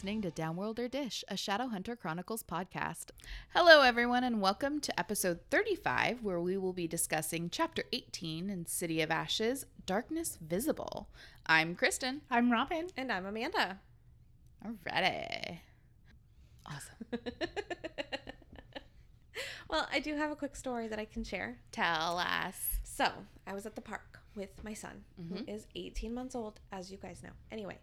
listening to Downworlder Dish, a Shadowhunter Chronicles podcast. Hello, everyone, and welcome to episode 35, where we will be discussing chapter 18 in City of Ashes Darkness Visible. I'm Kristen. I'm Robin. And I'm Amanda. Alrighty. Awesome. well, I do have a quick story that I can share. Tell us. So, I was at the park with my son, who is 18 months old, as you guys know. Anyway,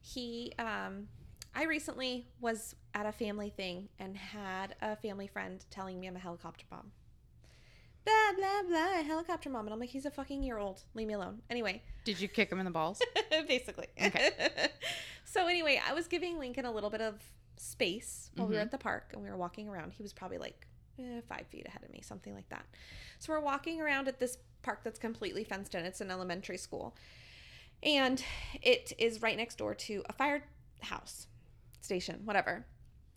he, um, I recently was at a family thing and had a family friend telling me I'm a helicopter mom. Blah, blah, blah, helicopter mom. And I'm like, he's a fucking year old. Leave me alone. Anyway, Did you kick him in the balls? basically. Okay. so anyway, I was giving Lincoln a little bit of space while we were Mhm. at the park and we were walking around. He was probably like eh, five feet ahead of me, something like that. So we're walking around at this park that's completely fenced in. It's an elementary school, and it is right next door to a firehouse station, whatever.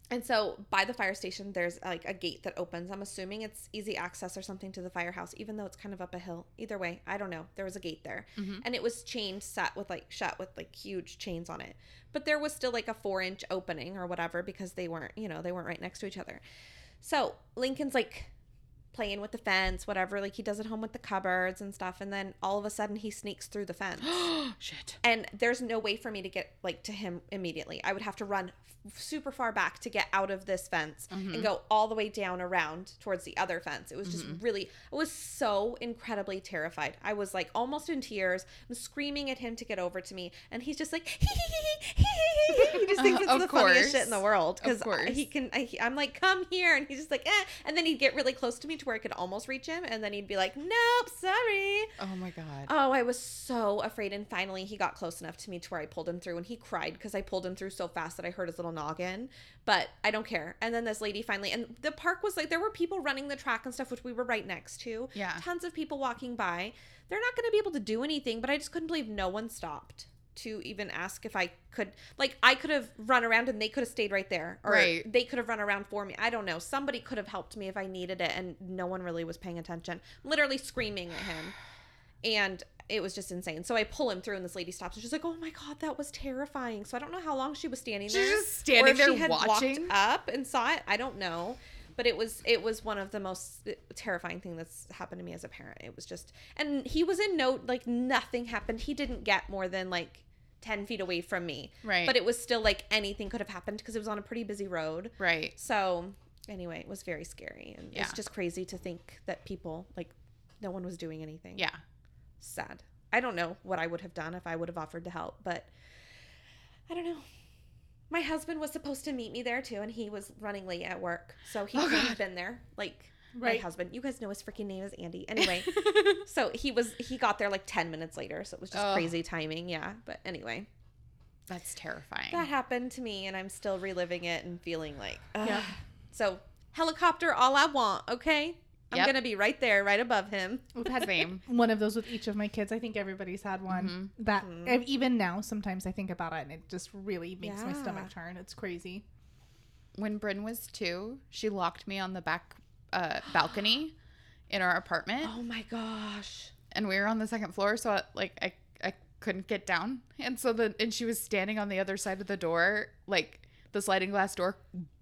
And so by the fire station, there's like a gate that opens. I'm assuming it's easy access or something to the firehouse, even though it's kind of up a hill. Either way, I don't know. There was a gate there, Mhm. and it was chained, set with like shut with like huge chains on it. But there was still like a four inch opening or whatever because they weren't, you know, they weren't right next to each other. So Lincoln's like playing with the fence, whatever. Like he does at home with the cupboards and stuff, and then all of a sudden he sneaks through the fence. Shit. and there's no way for me to get like to him immediately. I would have to run f- super far back to get out of this fence and go all the way down around towards the other fence. It was just really i was so incredibly terrified. I was like almost in tears i'm screaming at him to get over to me and he's just like he just thinks it's Of the funniest shit in the world because he can I, i'm like come here and he's just like eh. and then he'd get really close to me to where i could almost reach him and then he'd be like nope sorry Oh my god. Oh, I was so afraid. And finally, he got close enough to me to where I pulled him through, and he cried because I pulled him through so fast that I hurt his little noggin. But I don't care. And then this lady finally, and the park was like, there were people running the track and stuff, which we were right next to. Yeah. Tons of people walking by. They're not going to be able to do anything, but I just couldn't believe no one stopped to even ask if I could. Like, I could have run around and they could have stayed right there. Or Right. they could have run around for me. I don't know. Somebody could have helped me if I needed it, and no one really was paying attention. Literally screaming at him and it was just insane. So I pull him through, and this lady stops, and she's like, "Oh my god, that was terrifying." So I don't know how long she was standing there. She's just standing or if there she had watching? walked up and saw it. I don't know, but it was it was one of the most uh, terrifying thing that's happened to me as a parent. It was just, and he was in no like nothing happened. He didn't get more than like. 10 feet away from me. Right. But it was still like anything could have happened because it was on a pretty busy road. Right. So, anyway, it was very scary. And Yeah. it's just crazy to think that people, like, no one was doing anything Yeah. sad. I don't know what I would have done if I would have offered to help, but I don't know. My husband was supposed to meet me there too, and he was running late at work, so he Oh, could have been there. Like Right. my husband, you guys know his freaking name is Andy. Anyway, so he was he got there like ten minutes later, so it was just Oh. crazy timing. Yeah, but anyway, That's terrifying. that happened to me, and I'm still reliving it and feeling like, ugh. Yeah. So helicopter, all I want. Okay, I'm Yep. gonna be right there, right above him. We've had Same. one of those with each of my kids. I think everybody's had one. That Mhm. even now, sometimes I think about it and it just really makes my stomach turn. It's crazy. when Bryn was two, she locked me on the back uh, balcony in our apartment, Oh my gosh. and we were on the second floor, so I, like I I couldn't get down, and so the and she was standing on the other side of the door, like the sliding glass door,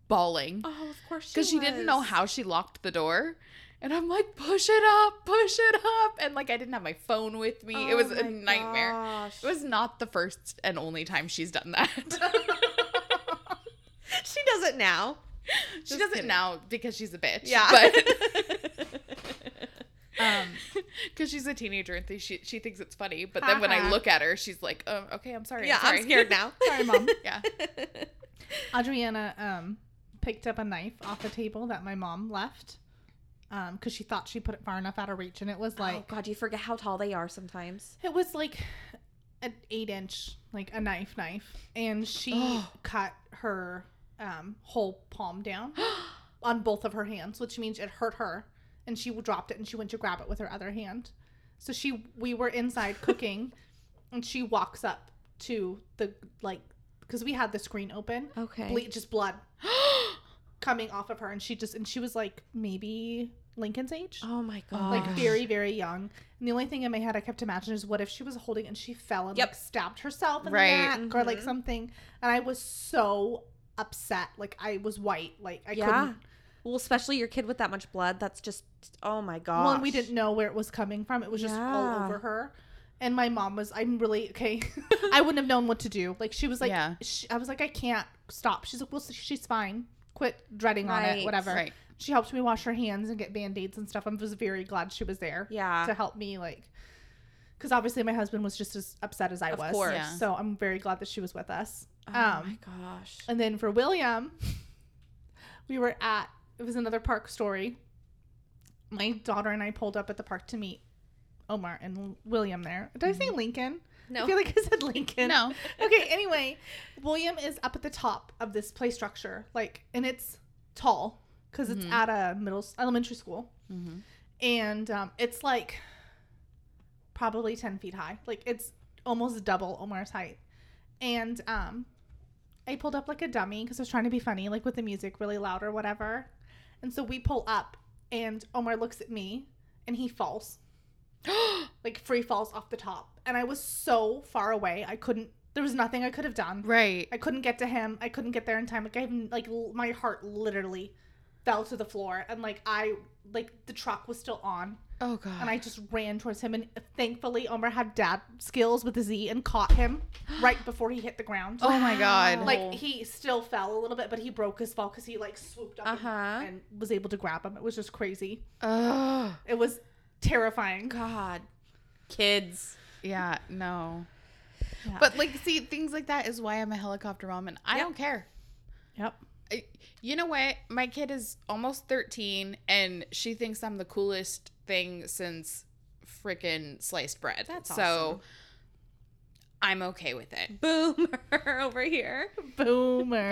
bawling Oh, of course because she didn't know how she locked the door. And I'm like, push it up, push it up. And like, I didn't have my phone with me. it Oh was a nightmare. gosh. It was not the first and only time she's done that. she does it now. She Just does it kidding. now because she's a bitch. Yeah. But Um, because she's a teenager and th- she she thinks it's funny. But then when I look at her, she's like, oh, okay, I'm sorry. yeah, I'm, I'm scared now. sorry, mom. yeah. Adriana um, picked up a knife off a table that my mom left um because she thought she put it far enough out of reach, and it was oh like God, you forget how tall they are sometimes. it was like an eight inch, like a knife knife, and she Oh. cut her um, whole palm down on both of her hands, which means it hurt her, and she dropped it and she went to grab it with her other hand. So she, we were inside cooking, and she walks up to the like because we had the screen open, Okay. ble- just blood coming off of her, and she just and she was like maybe Lincoln's age. Oh my god. like very very young and the only thing in my head i kept imagining is what if she was holding and she fell and Yep. like stabbed herself in Right. the neck or like Mhm. something and i was so upset like i was white like i yeah. couldn't Well, especially your kid with that much blood. That's just oh my god. well and we didn't know where it was coming from it was just all over her and my mom was i'm really okay i wouldn't have known what to do like she was like Yeah. she, i was like i can't stop she's like well she's fine quit dreading on it whatever Right. she helped me wash her hands and get band-aids and stuff i was very glad she was there Yeah. to help me like because obviously my husband was just as upset as i Of was course. Yeah. so i'm very glad that she was with us Oh my um gosh. and then for william we were at it was another park story my daughter and i pulled up at the park to meet omar and william there did i say lincoln No. i feel like i said lincoln No. okay anyway william is up at the top of this play structure like and it's tall because it's Mhm. at a middle elementary school Mhm. and um, it's like probably 10 feet high like it's almost double omar's height and um i pulled up like a dummy because i was trying to be funny like with the music really loud or whatever and so we pull up and omar looks at me and he falls like free falls off the top and i was so far away i couldn't there was nothing i could have done right. I couldn't get to him. I couldn't get there in time. Like I have, like l- my heart literally fell to the floor, and like I like the truck was still on, Oh god. and I just ran towards him. And thankfully, Omar had dad skills with the Z and caught him right before he hit the ground. oh my god. Like he still fell a little bit, but he broke his fall because he like swooped up and- Uh-huh. and was able to grab him. It was just crazy. Ugh. It was terrifying. God. Kids. Yeah. No. Yeah. But like, see, things like that is why I'm a helicopter mom, and I Yep. don't care. Yep. You know what? My kid is almost 13, and she thinks I'm the coolest thing since freaking sliced bread. That's so. I'm okay with it. Boomer over here. Boomer.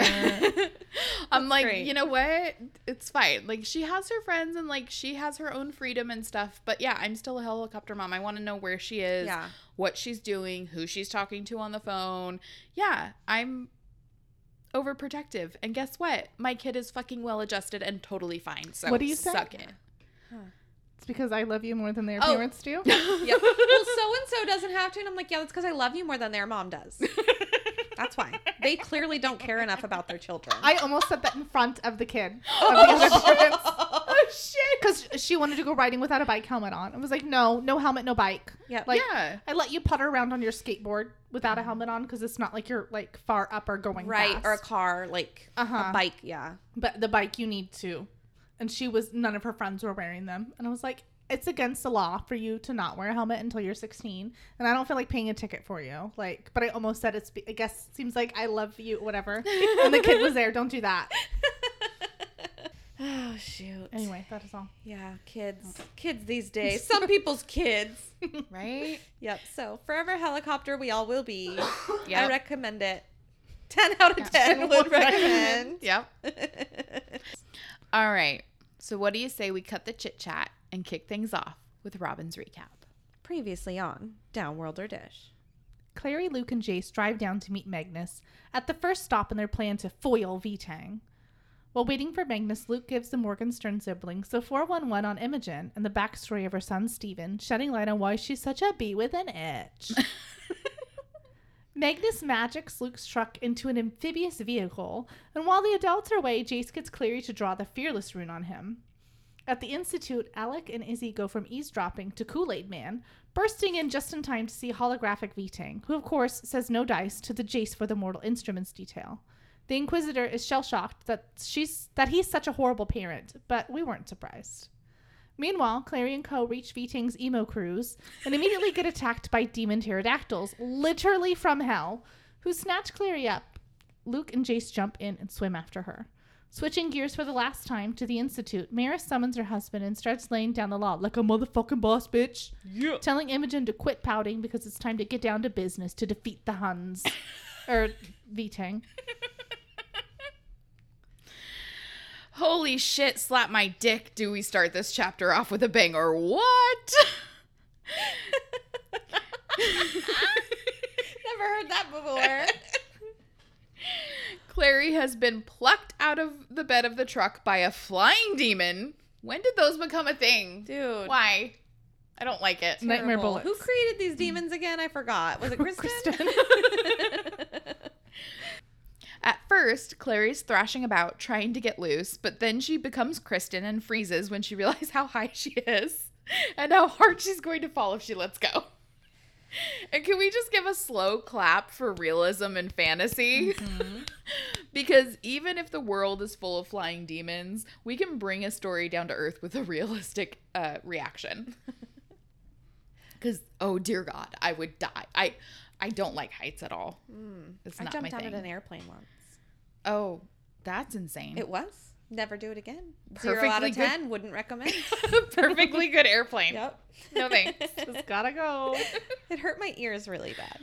I'm like, great. you know what? It's fine. Like she has her friends and like she has her own freedom and stuff. But yeah, I'm still a helicopter mom. I want to know where she is, Yeah. what she's doing, who she's talking to on the phone. Yeah, I'm overprotective. And guess what? My kid is fucking well adjusted and totally fine. So What do you say? suck it. It's because I love you more than their Oh. parents do. yeah. Well, so and so doesn't have to, and I'm like, yeah, that's because I love you more than their mom does. That's why they clearly don't care enough about their children. I almost said that in front of the kid. Of the oh shit! Because she wanted to go riding without a bike helmet on. I was like, no, no helmet, no bike. Yep. Like, yeah. I let you putter around on your skateboard without a helmet on because it's not like you're like far up or going Right, or a car, like Uh-huh. a bike. Yeah. But the bike you need to. And she was, none of her friends were wearing them. And I was like, it's against the law for you to not wear a helmet until you're 16. And I don't feel like paying a ticket for you. Like, but I almost said it's, I guess, seems like I love you, whatever. and the kid was there. Don't do that. Oh shoot. Anyway, that is all. Yeah, kids. Kids these days. Some people's kids. Right? Yep. So forever helicopter, we all will be. I recommend it. Ten out of Yeah. ten would recommend. Yep. All right. So what do you say we cut the chit chat and kick things off with Robin's recap? Previously on Downworlder Dish. Clary, Luke, and Jace drive down to meet Magnus at the first stop in their plan to foil V-Tang. While waiting for Magnus, Luke gives the Morgenstern siblings the 411 on Imogen and the backstory of her son Stephen, shedding light on why she's such a bee with an itch. Magnus magics Luke's truck into an amphibious vehicle, and while the adults are away, Jace gets Clary to draw the Fearless rune on him. At the Institute, Alec and Izzy go from eavesdropping to Kool Aid Man, bursting in just in time to see holographic V-Tang, who of course says no dice to the Jace for the Mortal Instruments detail. The Inquisitor is shell shocked that she's that he's such a horrible parent, but we weren't surprised. Meanwhile, Clary and Co. reach V-Tang's emo cruise and immediately get attacked by demon pterodactyls, literally from hell, who snatch Clary up. Luke and Jace jump in and swim after her. Switching gears for the last time to the Institute, Maryse summons her husband and starts laying down the law like a motherfucking boss bitch. Yeah. Telling Imogen to quit pouting because it's time to get down to business to defeat the Huns. or V-Tang. Holy shit, slap my dick. Do we start this chapter off with a bang or what? Never heard that before. Clary has been plucked out of the bed of the truck by a flying demon. When did those become a thing? Dude. Why? I don't like it. Nightmare Terrible. bullets. Who created these demons again? I forgot. Was it Kristen? Kristen. At first, Clary's thrashing about trying to get loose, but then she becomes Kristen and freezes when she realizes how high she is and how hard she's going to fall if she lets go. And can we just give a slow clap for realism and fantasy? because even if the world is full of flying demons, we can bring a story down to earth with a realistic uh, reaction. Because oh dear God, I would die. I I don't like heights at all. Mm. It's I jumped my out of an airplane once. Oh, that's insane. It was. Never do it again. Zero out Perfectly of good. ten. Wouldn't recommend. Perfectly good airplane. yep. No thanks. Just gotta go. It hurt my ears really bad.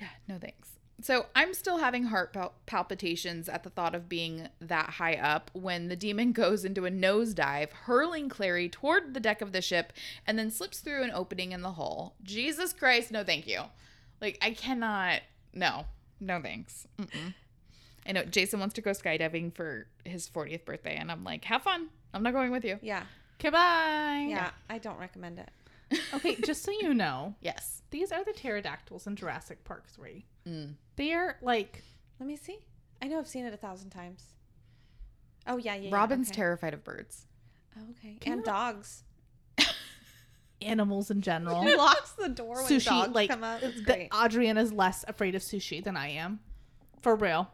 Yeah, no thanks. So I'm still having heart pal- palpitations at the thought of being that high up when the demon goes into a nosedive, hurling Clary toward the deck of the ship and then slips through an opening in the hull. Jesus Christ, no thank you. Like, I cannot. No, no thanks. Mm-mm. I know Jason wants to go skydiving for his 40th birthday, and I'm like, have fun. I'm not going with you. Yeah. Okay, bye. Yeah. I don't recommend it. Okay, just so you know, Yes. these are the pterodactyls in Jurassic Park 3. Mm. They are like Let me see. I know I've seen it a thousand times. Oh yeah, yeah. yeah, Robin's okay. terrified of birds. Oh, okay. Can and you- dogs. Animals in general. He locks the door when sushi, dogs like come up. It's the, great. Adriana's less afraid of sushi than I am. For real.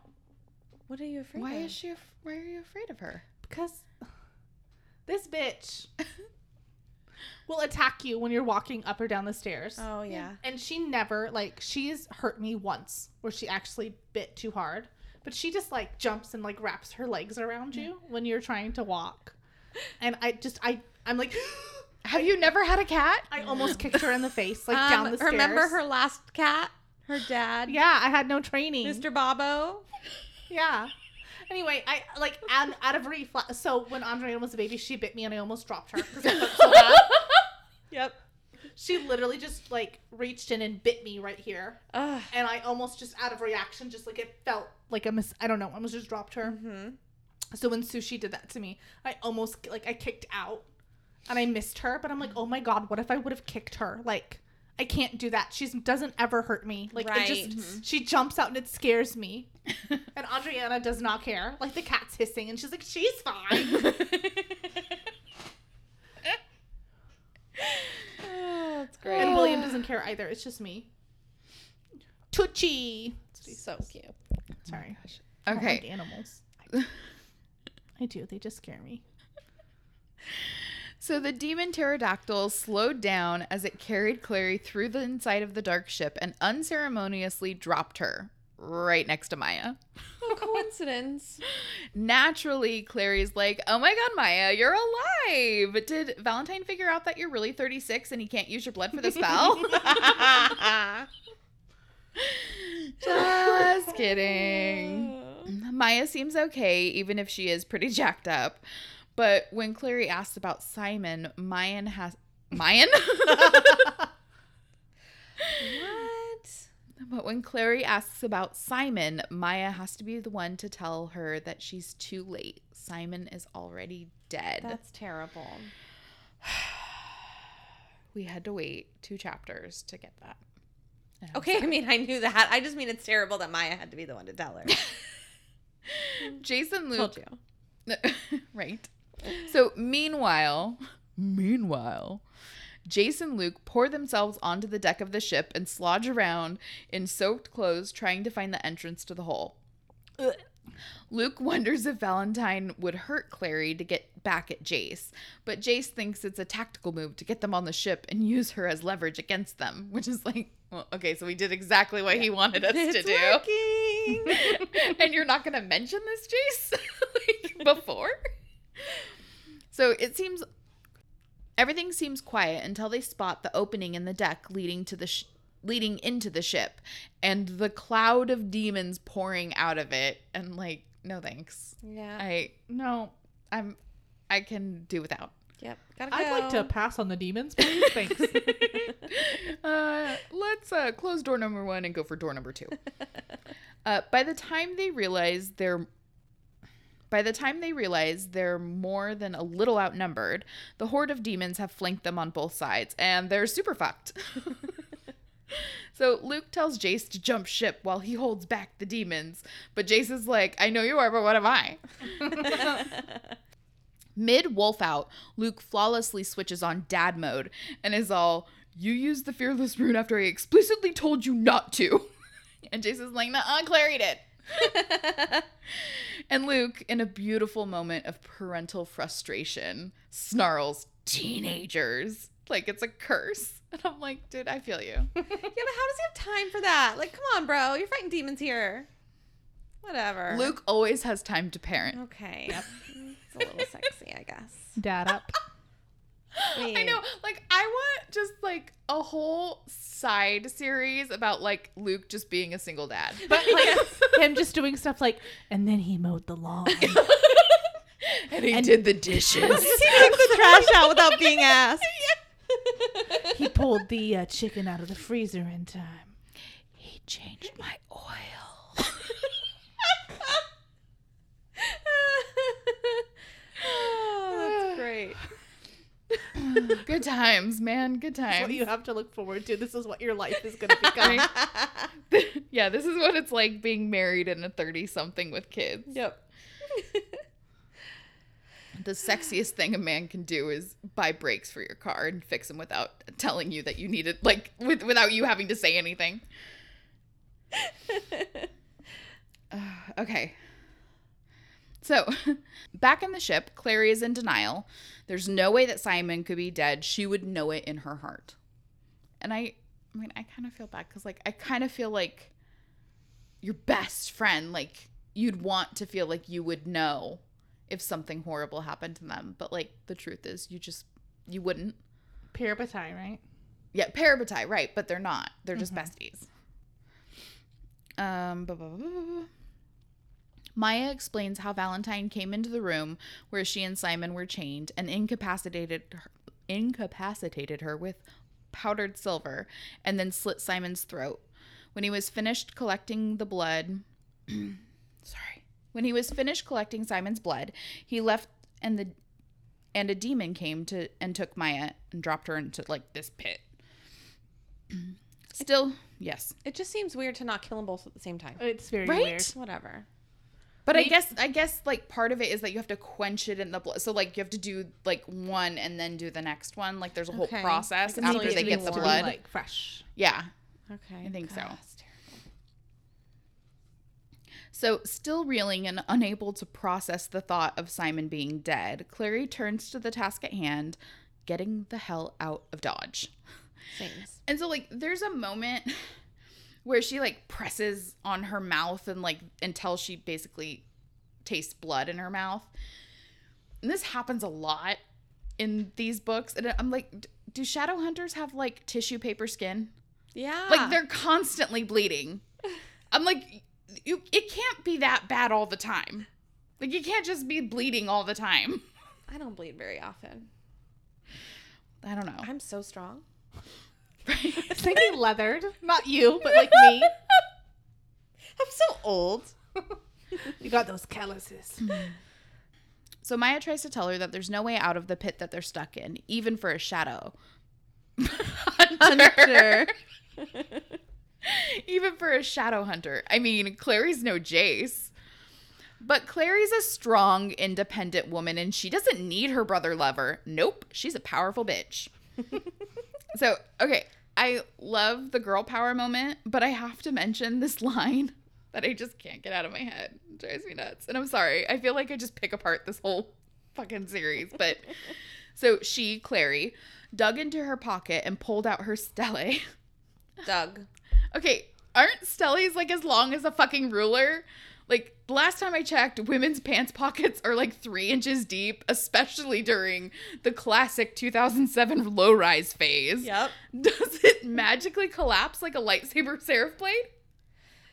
What are you afraid Why of? is she? Af- why are you afraid of her? Because this bitch will attack you when you're walking up or down the stairs. Oh yeah. And she never, like, she's hurt me once where she actually bit too hard. But she just, like, jumps and, like, wraps her legs around mm. you when you're trying to walk. And I just, I, I'm like, Have you never had a cat? I almost kicked her in the face, like, down Um, the stairs. Remember her last cat? Her dad? Yeah, I had no training. Mr. Bobo? Yeah. Anyway, I like out, out of reflex. So when Andrea was a baby, she bit me and I almost dropped her because I felt so. Yep. She literally just like reached in and bit me right here, Ugh. and I almost just out of reaction, just like it felt like a miss. I don't know. I almost just dropped her. hmm So when Sushi did that to me, I almost like I kicked out, and I missed her. But I'm like, oh my god, what if I would have kicked her? Like. I can't do that. She doesn't ever hurt me. Like it just Right. Mm-hmm. she jumps out and it scares me. And Adriana does not care. Like the cat's hissing and she's like, she's fine. Oh, that's great. and William doesn't care either. It's just me. Tucci. so cute. Sorry. Oh I like Okay. animals. I do. They just scare me. So the demon pterodactyl slowed down as it carried Clary through the inside of the dark ship and unceremoniously dropped her right next to Maia. A coincidence. Naturally, Clary's like, "Oh my god, Maia, you're alive." Did Valentine figure out that you're really 36 and he can't use your blood for the spell? Just kidding. Maia seems okay, even if she is pretty jacked up. But when Clary asks about Simon, Mayan has Mayan? what? but when Clary asks about Simon, Maia has to be the one to tell her that she's too late. Simon is already dead. That's terrible. we had to wait two chapters to get that. Okay, I mean, I knew that. I just mean it's terrible that Maia had to be the one to tell her. Jason Told Luke you. right. So meanwhile, meanwhile, Jason and Luke pour themselves onto the deck of the ship and slodge around in soaked clothes trying to find the entrance to the hole. Ugh. Luke wonders if Valentine would hurt Clary to get back at Jace, but Jace thinks it's a tactical move to get them on the ship and use her as leverage against them, which is like, well, okay, so we did exactly what he wanted us to do and you're not going to mention this, Jace, like before. So it seems everything seems quiet until they spot the opening in the deck leading to the sh- leading into the ship, and the cloud of demons pouring out of it. And like, no thanks. yeah. I No. I'm I can do without. yep. Gotta go. I'd like to pass on the demons, please. Thanks. uh, let's uh, close door number one and go for door number two. Uh, by the time they realize they're By the time they realize they're more than a little outnumbered, the horde of demons have flanked them on both sides, and they're super fucked. so Luke tells Jace to jump ship while he holds back the demons, but Jace is like, I know you are, but what am I? Mid wolf out, Luke flawlessly switches on dad mode and is all, You used the fearless rune after I explicitly told you not to. and Jason's like, Nah, Clary did. And Luke, in a beautiful moment of parental frustration, snarls, Teenagers. Like it's a curse. And I'm like, dude, I feel you. yeah, but how does he have time for that? Like, come on, bro. You're fighting demons here. Whatever. Luke always has time to parent. Okay. It's a little sexy, I guess. Dad up. I know. Like, I want just like a whole side series about like Luke just being a single dad. But like him just doing stuff like, and then he mowed the lawn. and he did the dishes. He took the trash out without being asked. he pulled the uh, chicken out of the freezer in time. he changed my oil. oh, that's great. Good times, man. Good That's what times. you have to look forward to. This is what your life is going to become. yeah, this is what it's like being married in a 30 something with kids. Yep. The sexiest thing a man can do is buy brakes for your car and fix them without telling you that you need it, like with, without you having to say anything. Uh, okay. So, back in the ship, Clary is in denial. There's no way that Simon could be dead. She would know it in her heart. And I, I mean, I kind of feel bad because, like, I kind of feel like your best friend, like, you'd want to feel like you would know if something horrible happened to them. But, like, the truth is, you just, you wouldn't. Parabatai, right? Yeah, parabatai, right? But they're not. They're just besties. Um, blah, blah, blah. Maia explains how Valentine came into the room where she and Simon were chained and incapacitated her, incapacitated her with powdered silver and then slit Simon's throat. When he was finished collecting the blood, sorry. When he was finished collecting Simon's blood, he left and the and a demon came to and took Maia and dropped her into like this pit. Still, yes. It just seems weird to not kill them both at the same time. It's very Right? weird. Whatever. But I guess I guess like part of it is that you have to quench it in the blood. So like you have to do like one and then do the next one. Like there's a whole Okay. process Like, after they get the blood. like fresh. yeah, Okay. I think so. God, terrible. So still reeling and unable to process the thought of Simon being dead, Clary turns to the task at hand, getting the hell out of Dodge. Sings. And so like there's a moment where she like presses on her mouth and like until she basically tastes blood in her mouth. And this happens a lot in these books. And I'm like, do shadow hunters have like tissue paper skin? Yeah. Like they're constantly bleeding. I'm like, you it can't be that bad all the time. Like you can't just be bleeding all the time. I don't bleed very often. I don't know. I'm so strong. I was thinking leathered. Not you, but like me. I'm so old. You got those calluses. Hmm. So Maia tries to tell her that there's no way out of the pit that they're stuck in, even for a shadow. hunter. even for a shadow hunter. I mean, Clary's no Jace. But Clary's a strong, independent woman and she doesn't need her brother lover. Nope, she's a powerful bitch. So, okay, I love the girl power moment, but I have to mention this line that I just can't get out of my head. It drives me nuts. And I'm sorry. I feel like I just pick apart this whole fucking series. But so she, Clary, dug into her pocket and pulled out her stele. Doug. Okay, aren't stellies like as long as a fucking ruler? Like the last time I checked, women's pants pockets are like three inches deep, especially during the classic 2007 low rise phase. Yep. Does it magically collapse like a lightsaber serif blade?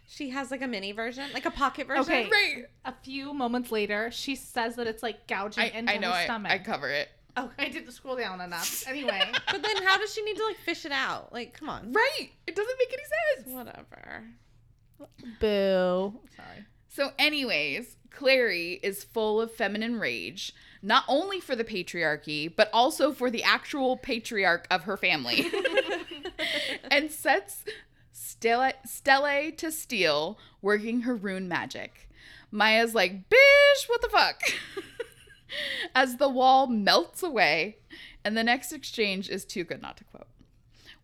She has like a mini version, like a pocket version. Okay. Right. A few moments later, she says that it's like gouging I, into I know her I, stomach. I cover it. oh, I didn't scroll down enough. Anyway, But then how does she need to like fish it out? Like, come on. Right. It doesn't make any sense. Whatever. boo. Sorry. So, anyways, Clary is full of feminine rage, not only for the patriarchy, but also for the actual patriarch of her family, and sets Stella, Stella to steal, working her rune magic. Maia's like, Bish, what the fuck? As the wall melts away, and the next exchange is too good not to quote.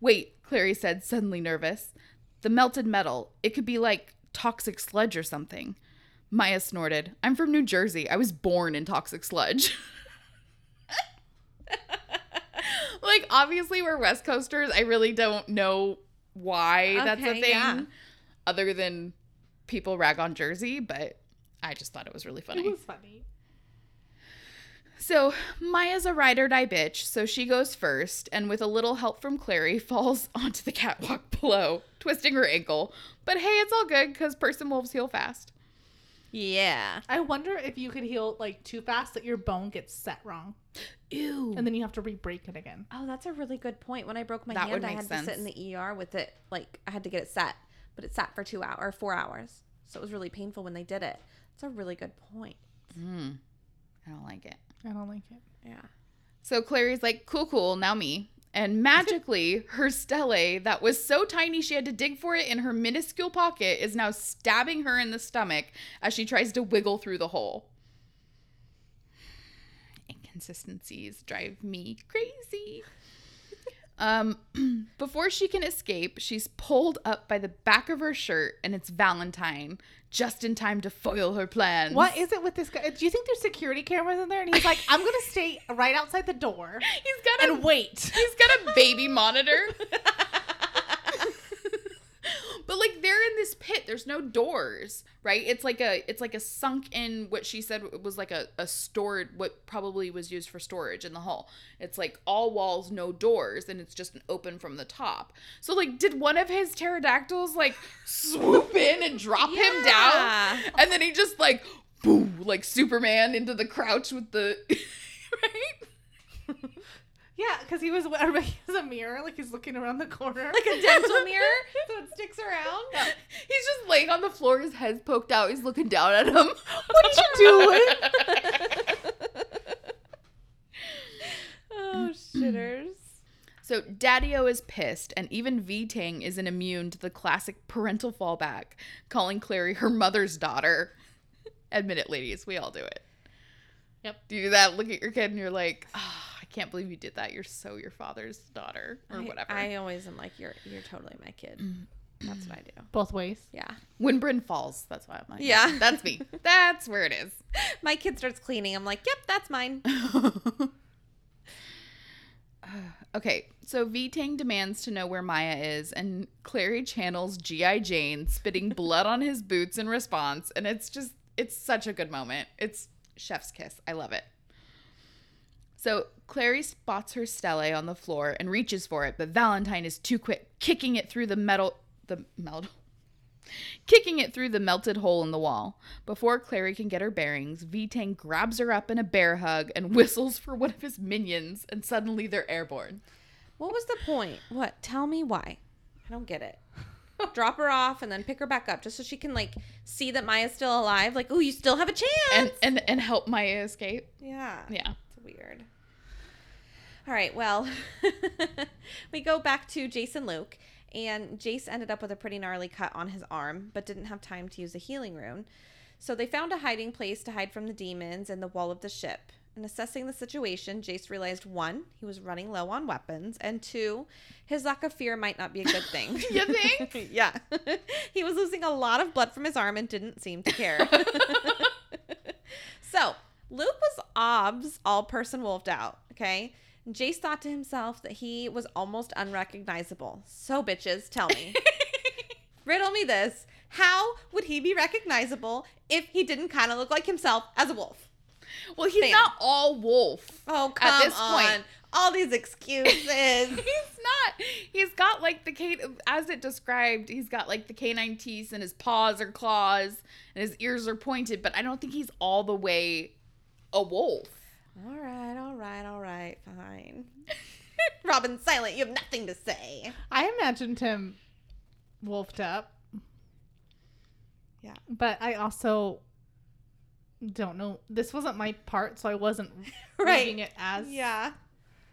Wait, Clary said, suddenly nervous. The melted metal, it could be like toxic sludge or something. Maia snorted. I'm from New Jersey. I was born in toxic sludge. like, obviously, we're West Coasters. I really don't know why that's a thing, yeah. other than people rag on Jersey, but I just thought it was really funny. It was funny. So Maia's a ride or die bitch, so she goes first, and with a little help from Clary, falls onto the catwalk below, twisting her ankle. But hey, it's all good because person wolves heal fast. Yeah. I wonder if you could heal like too fast that your bone gets set wrong, Ew. and then you have to re-break it again. Oh, that's a really good point. When I broke my That hand, I make had to sit in the ER with it. Like I had to get it set, but it sat for two hours or four hours, so it was really painful when they did it. That's a really good point. Mm, I don't like it. I don't like it. Yeah. So Clary's like, cool, cool, now me. And magically, her stele that was so tiny she had to dig for it in her minuscule pocket is now stabbing her in the stomach as she tries to wiggle through the hole. Inconsistencies drive me crazy. Um, before she can escape, she's pulled up by the back of her shirt, and it's Valentine, just in time to foil her plans. What is it with this guy? Do you think there's security cameras in there? And he's like, I'm gonna stay right outside the door He's got a and wait. He's got a baby monitor. but like they're in this pit. There's no doors, right? It's like a it's like a sunk in what she said was like a, a stored what probably was used for storage in the hull. It's like all walls, no doors, and it's just an open from the top. So like did one of his pterodactyls like swoop in and drop him down? And then he just like boom, like Superman into the crouch with the right? Yeah, because he was wearing he has a mirror, like he's looking around the corner. Like a dental mirror, so it sticks around. He's just laying on the floor, his head's poked out. He's looking down at him. what are you doing? Oh, shitters. So Daddy-O is pissed, and even V-Tang isn't immune to the classic parental fallback, calling Clary her mother's daughter. Admit it, ladies, we all do it. Yep. Do you do that? Look at your kid, and you're like, oh, can't believe you did that. You're so your father's daughter, or I- whatever. I, always am like, you're you're totally my kid. Mm-hmm. That's what I do. Both ways. Yeah. when Bryn falls, that's why I'm like, Yeah. that's me. That's where it is. My kid starts cleaning. I'm like, yep, that's mine. Okay, so V Tang demands to know where Maia is, and Clary channels G.I. Jane, spitting blood on his boots in response, and it's just, it's such a good moment. It's chef's kiss. I love it. So Clary spots her stele on the floor and reaches for it, but Valentine is too quick, kicking it through the metal, the metal, kicking it through the melted hole in the wall. Before Clary can get her bearings, V-Tang grabs her up in a bear hug and whistles for one of his minions, and suddenly they're airborne. What was the point? What? Tell me why. I don't get it. Drop her off and then pick her back up just so she can like see that Maia's still alive. Like, oh, you still have a chance. And and and help Maia escape. yeah. Yeah. It's weird. All right, well, we go back to Jason Luke, and Jace ended up with a pretty gnarly cut on his arm, but didn't have time to use a healing rune. So they found a hiding place to hide from the demons in the wall of the ship. In assessing the situation, Jace realized one, he was running low on weapons, and two, his lack of fear might not be a good thing. You think? yeah. he was losing a lot of blood from his arm and didn't seem to care. so, Luke was obs all person wolfed out, okay? Jace thought to himself that he was almost unrecognizable. So, bitches, tell me. Riddle me this. How would he be recognizable if he didn't kind of look like himself as a wolf? Well, he's Bam. not all wolf. Oh, come At this on. point. All these excuses. He's not. He's got like the can as it described. He's got like the canine teeth, and his paws are claws, and his ears are pointed. But I don't think he's all the way a wolf. All right, all right, all right, fine. Robin, silent. You have nothing to say. I imagined him wolfed up. Yeah. But I also don't know. This wasn't my part, so I wasn't Right. reading it as. Yeah.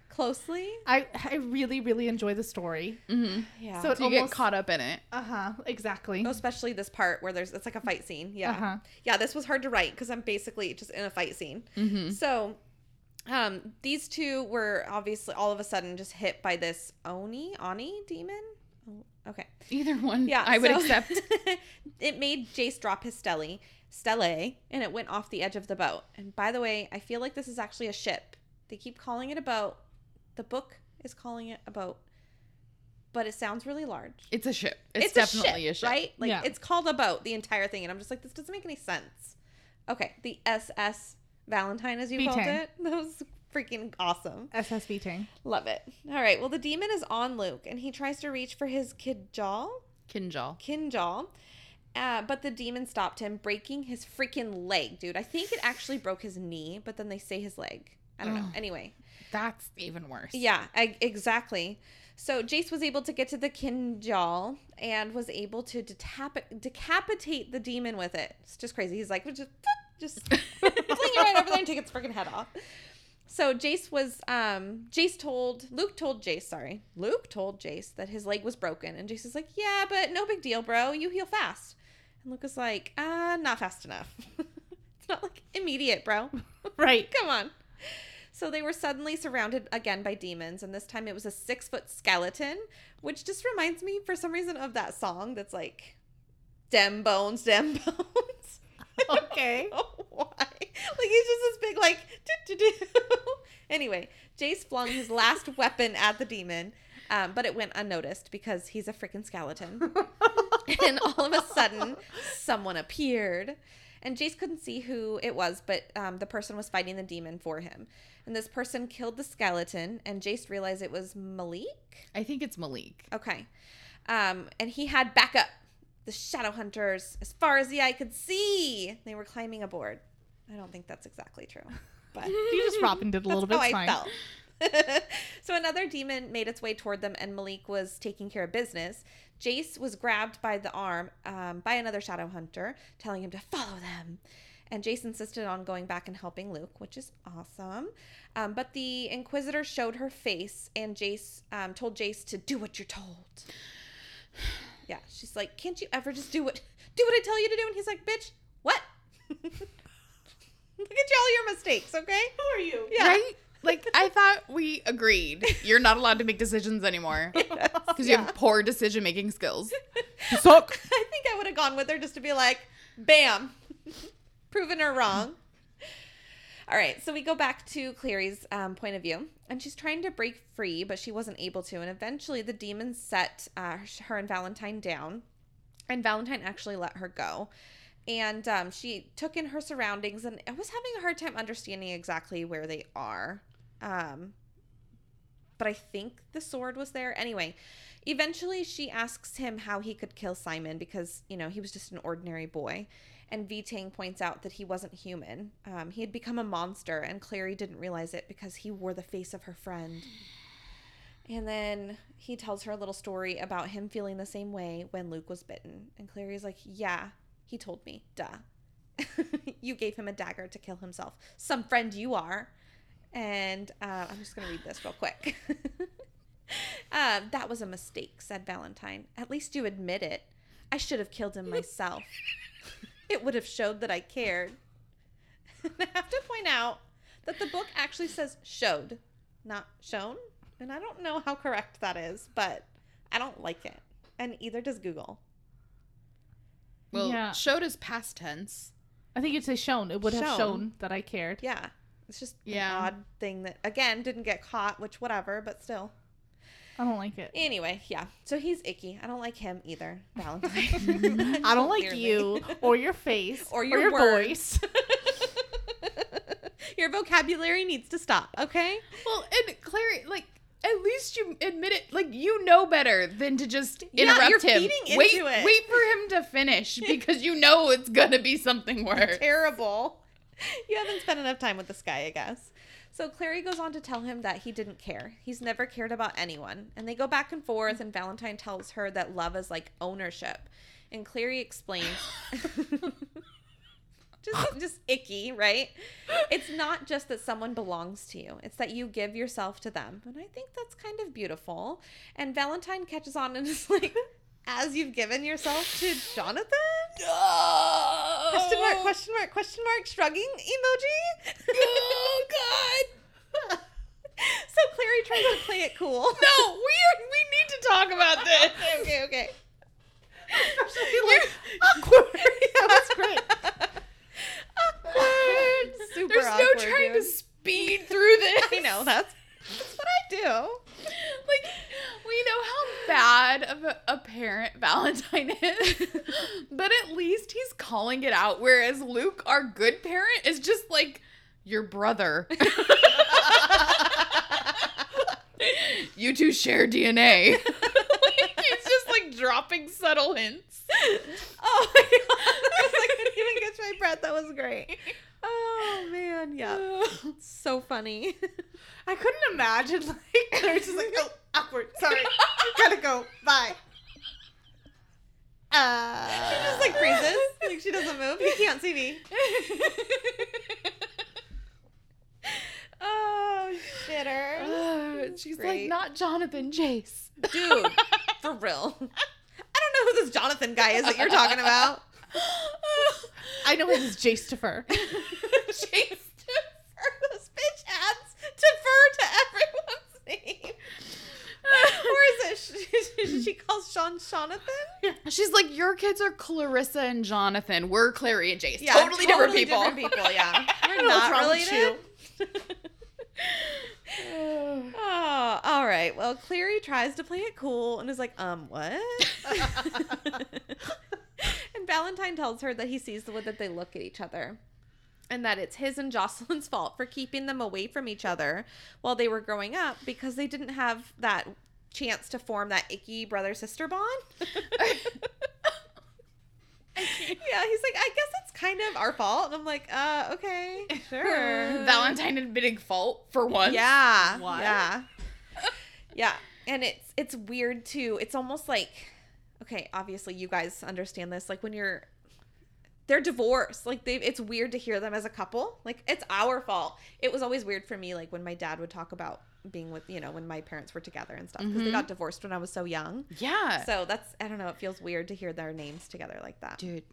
Closely. I I really really enjoy the story. Mm-hmm. Yeah. So it So you get caught up in it. Uh huh. Exactly. especially this part where there's it's like a fight scene. Yeah. Uh huh. Yeah, this was hard to write because I'm basically just in a fight scene. Mm-hmm. So, um, these two were obviously all of a sudden just hit by this Oni, Oni demon. Oh, okay. Either one, Yeah, I would accept. it made Jace drop his stele, stele, and it went off the edge of the boat. And by the way, I feel like this is actually a ship. They keep calling it a boat. The book is calling it a boat, but it sounds really large. It's a ship. It's, definitely a ship, right? Like Yeah. it's called a boat, the entire thing, and I'm just like, this doesn't make any sense. Okay, the SS Valentine, as you called it, that was freaking awesome. SSV Tang. Love it. All right, well, the demon is on Luke, and he tries to reach for his kid jaw, Kindjal. Kindjal. Uh, but the demon stopped him, breaking his freaking leg, dude. I think it actually broke his knee, but then they say his leg. I don't know. Anyway, That's even worse. yeah, I, exactly. So Jace was able to get to the Kindjal and was able to decapitate the demon with it. It's just crazy. He's like, just, just fling it right over there and take its freaking head off. So Jace was, um, Jace told, Luke told Jace, sorry, Luke told Jace that his leg was broken. And Jace is like, yeah, but no big deal, bro. You heal fast. And Luke is like, uh, not fast enough. it's not like immediate, bro. Right. Come on. So they were suddenly surrounded again by demons, and this time it was a six foot skeleton, which just reminds me for some reason of that song that's like, Dem bones, dem bones. Okay. Why. Like he's just this big, like, do do do. Anyway, Jace flung his last weapon at the demon, um, but it went unnoticed because he's a freaking skeleton. and all of a sudden, someone appeared. And Jace couldn't see who it was, but um, the person was fighting the demon for him. And this person killed the skeleton, and Jace realized it was Malik. I think it's Malik. Okay. Um, and he had backup. The shadow hunters, as far as the eye could see, they were climbing aboard. I don't think that's exactly true, but You just Robin did a little bit. how I felt. so another demon made its way toward them, and Malik was taking care of business. Jace was grabbed by the arm um, by another shadow hunter, telling him to follow them. And Jace insisted on going back and helping Luke, which is awesome. Um, but the Inquisitor showed her face, and Jace um, told Jace to do what you're told. Yeah, she's like, "Can't you ever just do what do what I tell you to do?" And he's like, "Bitch, what?" Look at you, all your mistakes, okay? Who are you? Yeah. Right? Like I thought we agreed. You're not allowed to make decisions anymore because you Yeah. have poor decision making skills. You suck. I think I would have gone with her just to be like, bam, proven her wrong. All right, so we go back to Clary's um, point of view, and she's trying to break free, but she wasn't able to. And eventually, the demons set uh, her and Valentine down, and Valentine actually let her go. And um, she took in her surroundings, and I was having a hard time understanding exactly where they are. Um, but I think the sword was there. Anyway, eventually she asks him how he could kill Simon because, you know, he was just an ordinary boy. And V Tang points out that he wasn't human. Um, he had become a monster, and Clary didn't realize it because he wore the face of her friend. And then he tells her a little story about him feeling the same way when Luke was bitten. And Clary's like, Yeah, he told me. Duh. you gave him a dagger to kill himself. Some friend you are. And uh, I'm just going to read this real quick. um, that was a mistake, said Valentine. At least you admit it. I should have killed him myself. it would have showed that I cared. I have to point out that the book actually says showed, not shown. And I don't know how correct that is, but I don't like it. And either does Google. Well, Yeah. showed is past tense. I think you'd say shown. It would have Shown. shown that I cared. Yeah. It's just Yeah. an odd thing that, again, didn't get caught, which, whatever, but still. I don't like it. Anyway, yeah. So he's icky. I don't like him either, Valentine. I don't like you or your face Or your words. voice. Your vocabulary needs to stop, okay? Well, and Clary, like, at least you admit it. Like, you know better than to just Yeah, interrupt you're him. feeding wait, it. wait for him to finish because you know it's gonna be something worse. Terrible. You haven't spent enough time with this guy, I guess. So Clary goes on to tell him that he didn't care. He's never cared about anyone. And they go back and forth, and Valentine tells her that love is like ownership. and Clary explains. just, just icky, right? It's not just that someone belongs to you; it's that you give yourself to them, and I think that's kind of beautiful. And Valentine catches on and is like, "As you've given yourself to Jonathan." Question mark, question mark, question mark, shrugging emoji. Oh God! so Clary tries to play it cool. No, we are, we need to talk about this. okay, okay. like, awkward. yeah, that's great. awkward. Super There's awkward, no trying dude. to speed through this. I know that's that's what I do. Like, we know how bad of a, a parent Valentine is, but at least he's calling it out. Whereas Luke, our good parent, is just like your brother. you two share DNA. like, he's just like dropping subtle hints. Oh my god! I couldn't even catch my breath. That was great. Oh man, yeah, so funny. I couldn't imagine like they're just like oh awkward. Sorry, gotta go. Bye. Uh, She just like freezes, like she doesn't move. You can't see me. Oh shitter, Uh, she's like, not Jonathan, Jace. dude, for real. I don't know who this Jonathan guy is that you're talking about. I know him as Jace defer. This bitch adds defer to everyone's name. or is it she, she calls Sean Jonathan? She's like, your kids are Clarissa and Jonathan. We're Clary and Jace. Yeah, totally, different people. different people. Yeah, we're not related. oh, all right. Well, Clary tries to play it cool and is like, um, what? And Valentine tells her that he sees the way that they look at each other. And that it's his and Jocelyn's fault for keeping them away from each other while they were growing up because they didn't have that chance to form that icky brother sister bond. yeah, he's like, I guess it's kind of our fault. And I'm like, uh, okay, sure. Valentine admitting fault for once. Yeah. What? Yeah. yeah. And it's it's weird too. It's almost like okay, obviously you guys understand this. Like when you're they're divorced. Like they it's weird to hear them as a couple. Like it's our fault. It was always weird for me like when my dad would talk about being with, you know, when my parents were together and stuff because they mm-hmm. got divorced when I was so young. Yeah. So that's I don't know, it feels weird to hear their names together like that. Dude,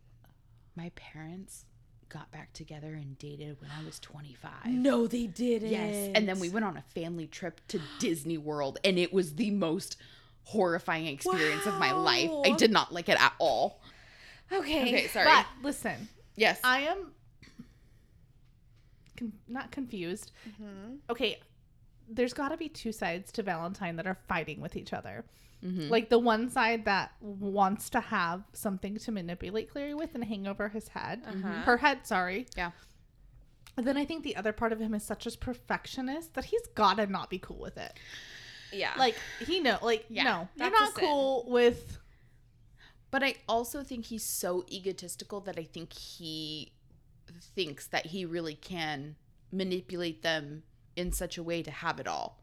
my parents got back together and dated when I was 25. No, they didn't. Yes. And then we went on a family trip to Disney World, and it was the most horrifying experience of my life. I did not like it at all. Okay. Okay, sorry. But listen, yes. I am con- not confused. Mm-hmm. Okay, there's got to be two sides to Valentine that are fighting with each other. Mm-hmm. Like the one side that wants to have something to manipulate Clary with and hang over his head, uh-huh. her head. Sorry. yeah. And then I think the other part of him is such a perfectionist that he's gotta not be cool with it. Yeah. Like he know, like Yeah, no, you're that's a not sin. cool with. But I also think he's so egotistical that I think he thinks that he really can manipulate them in such a way to have it all.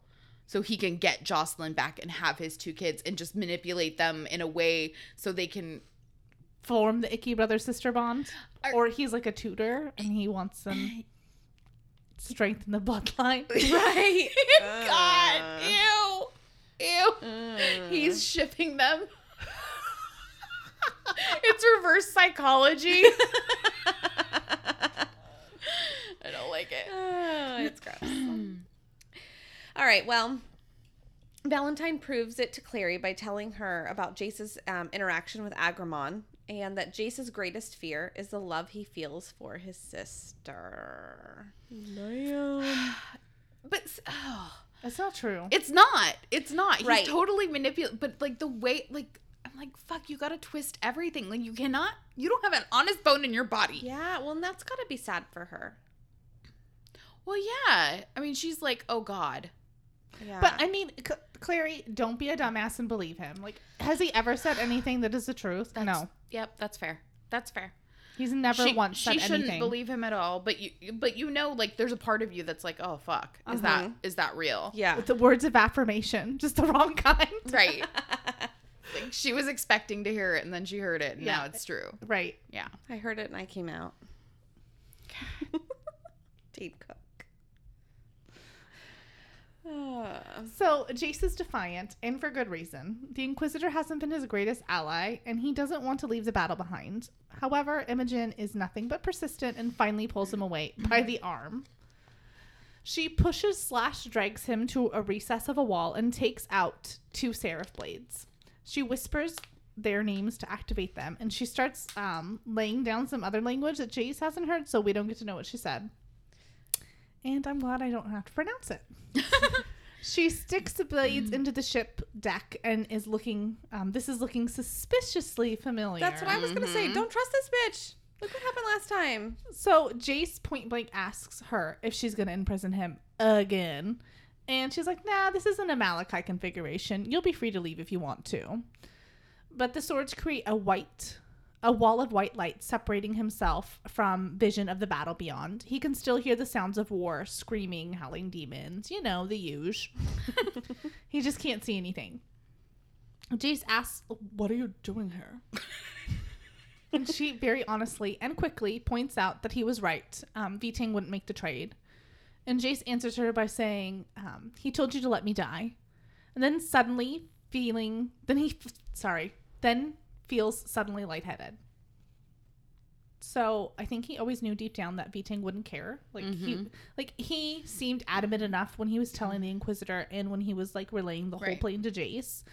So he can get Jocelyn back and have his two kids and just manipulate them in a way so they can form the icky brother sister bond, Are- or he's like a tutor and he wants them strengthen the bloodline. right. God, uh. ew. Ew. Mm. He's shipping them. it's reverse psychology. I don't like it. Oh, it's gross. All right, well, Valentine proves it to Clary by telling her about Jace's um, interaction with Agramon and that Jace's greatest fear is the love he feels for his sister. But oh, That's not true. it's not. It's not. He's totally manipulative. But like the way, like I'm like, fuck, you gotta twist everything. Like you cannot. You don't have an honest bone in your body. Yeah, well, and that's got to be sad for her. Well, yeah. I mean, she's like, oh god. Yeah. But I mean, C- Clary, don't be a dumbass and believe him. Like, has he ever said anything that is the truth? no, Yep, that's fair. That's fair. He's never she, once she said shouldn't anything. believe him at all. But you, but you know, like there's a part of you that's like, oh fuck, is that uh-huh. is that real? yeah. With the words of affirmation, just the wrong kind. Right. Like she was expecting to hear it and then she heard it and Yeah. now it's true. Right. Yeah. I heard it and I came out. Deep cook. So Jace is defiant, and for good reason. The Inquisitor hasn't been his greatest ally, and he doesn't want to leave the battle behind. However, Imogen is nothing but persistent and finally pulls him away by the arm. She pushes slash drags him to a recess of a wall and takes out two seraph blades. She whispers their names to activate them, and she starts um, laying down some other language that Jace hasn't heard, so we don't get to know what she said. And I'm glad I don't have to pronounce it. She sticks the blades into the ship deck and is looking. Um, this is looking suspiciously familiar. that's what I was gonna say. Don't trust this bitch. Look what happened last time. So Jace point blank asks her if she's going to imprison him again. And she's like, nah, this isn't a Malachi configuration. You'll be free to leave if you want to. But the swords create a white, a wall of white light separating himself from vision of the battle beyond. He can still hear the sounds of war, screaming, howling demons, you know, the huge. he just can't see anything. Jace asks, What are you doing here? and she very honestly and quickly points out that he was right. Um, Vitang wouldn't make the trade. And Jace answers her by saying, um, He told you to let me die. And then suddenly feeling, then he, sorry, then feels suddenly lightheaded. So I think he always knew deep down that Vitang wouldn't care. Like he, mm-hmm. like he seemed adamant enough when he was telling the Inquisitor and when he was like relaying the whole Right. plan to Jace.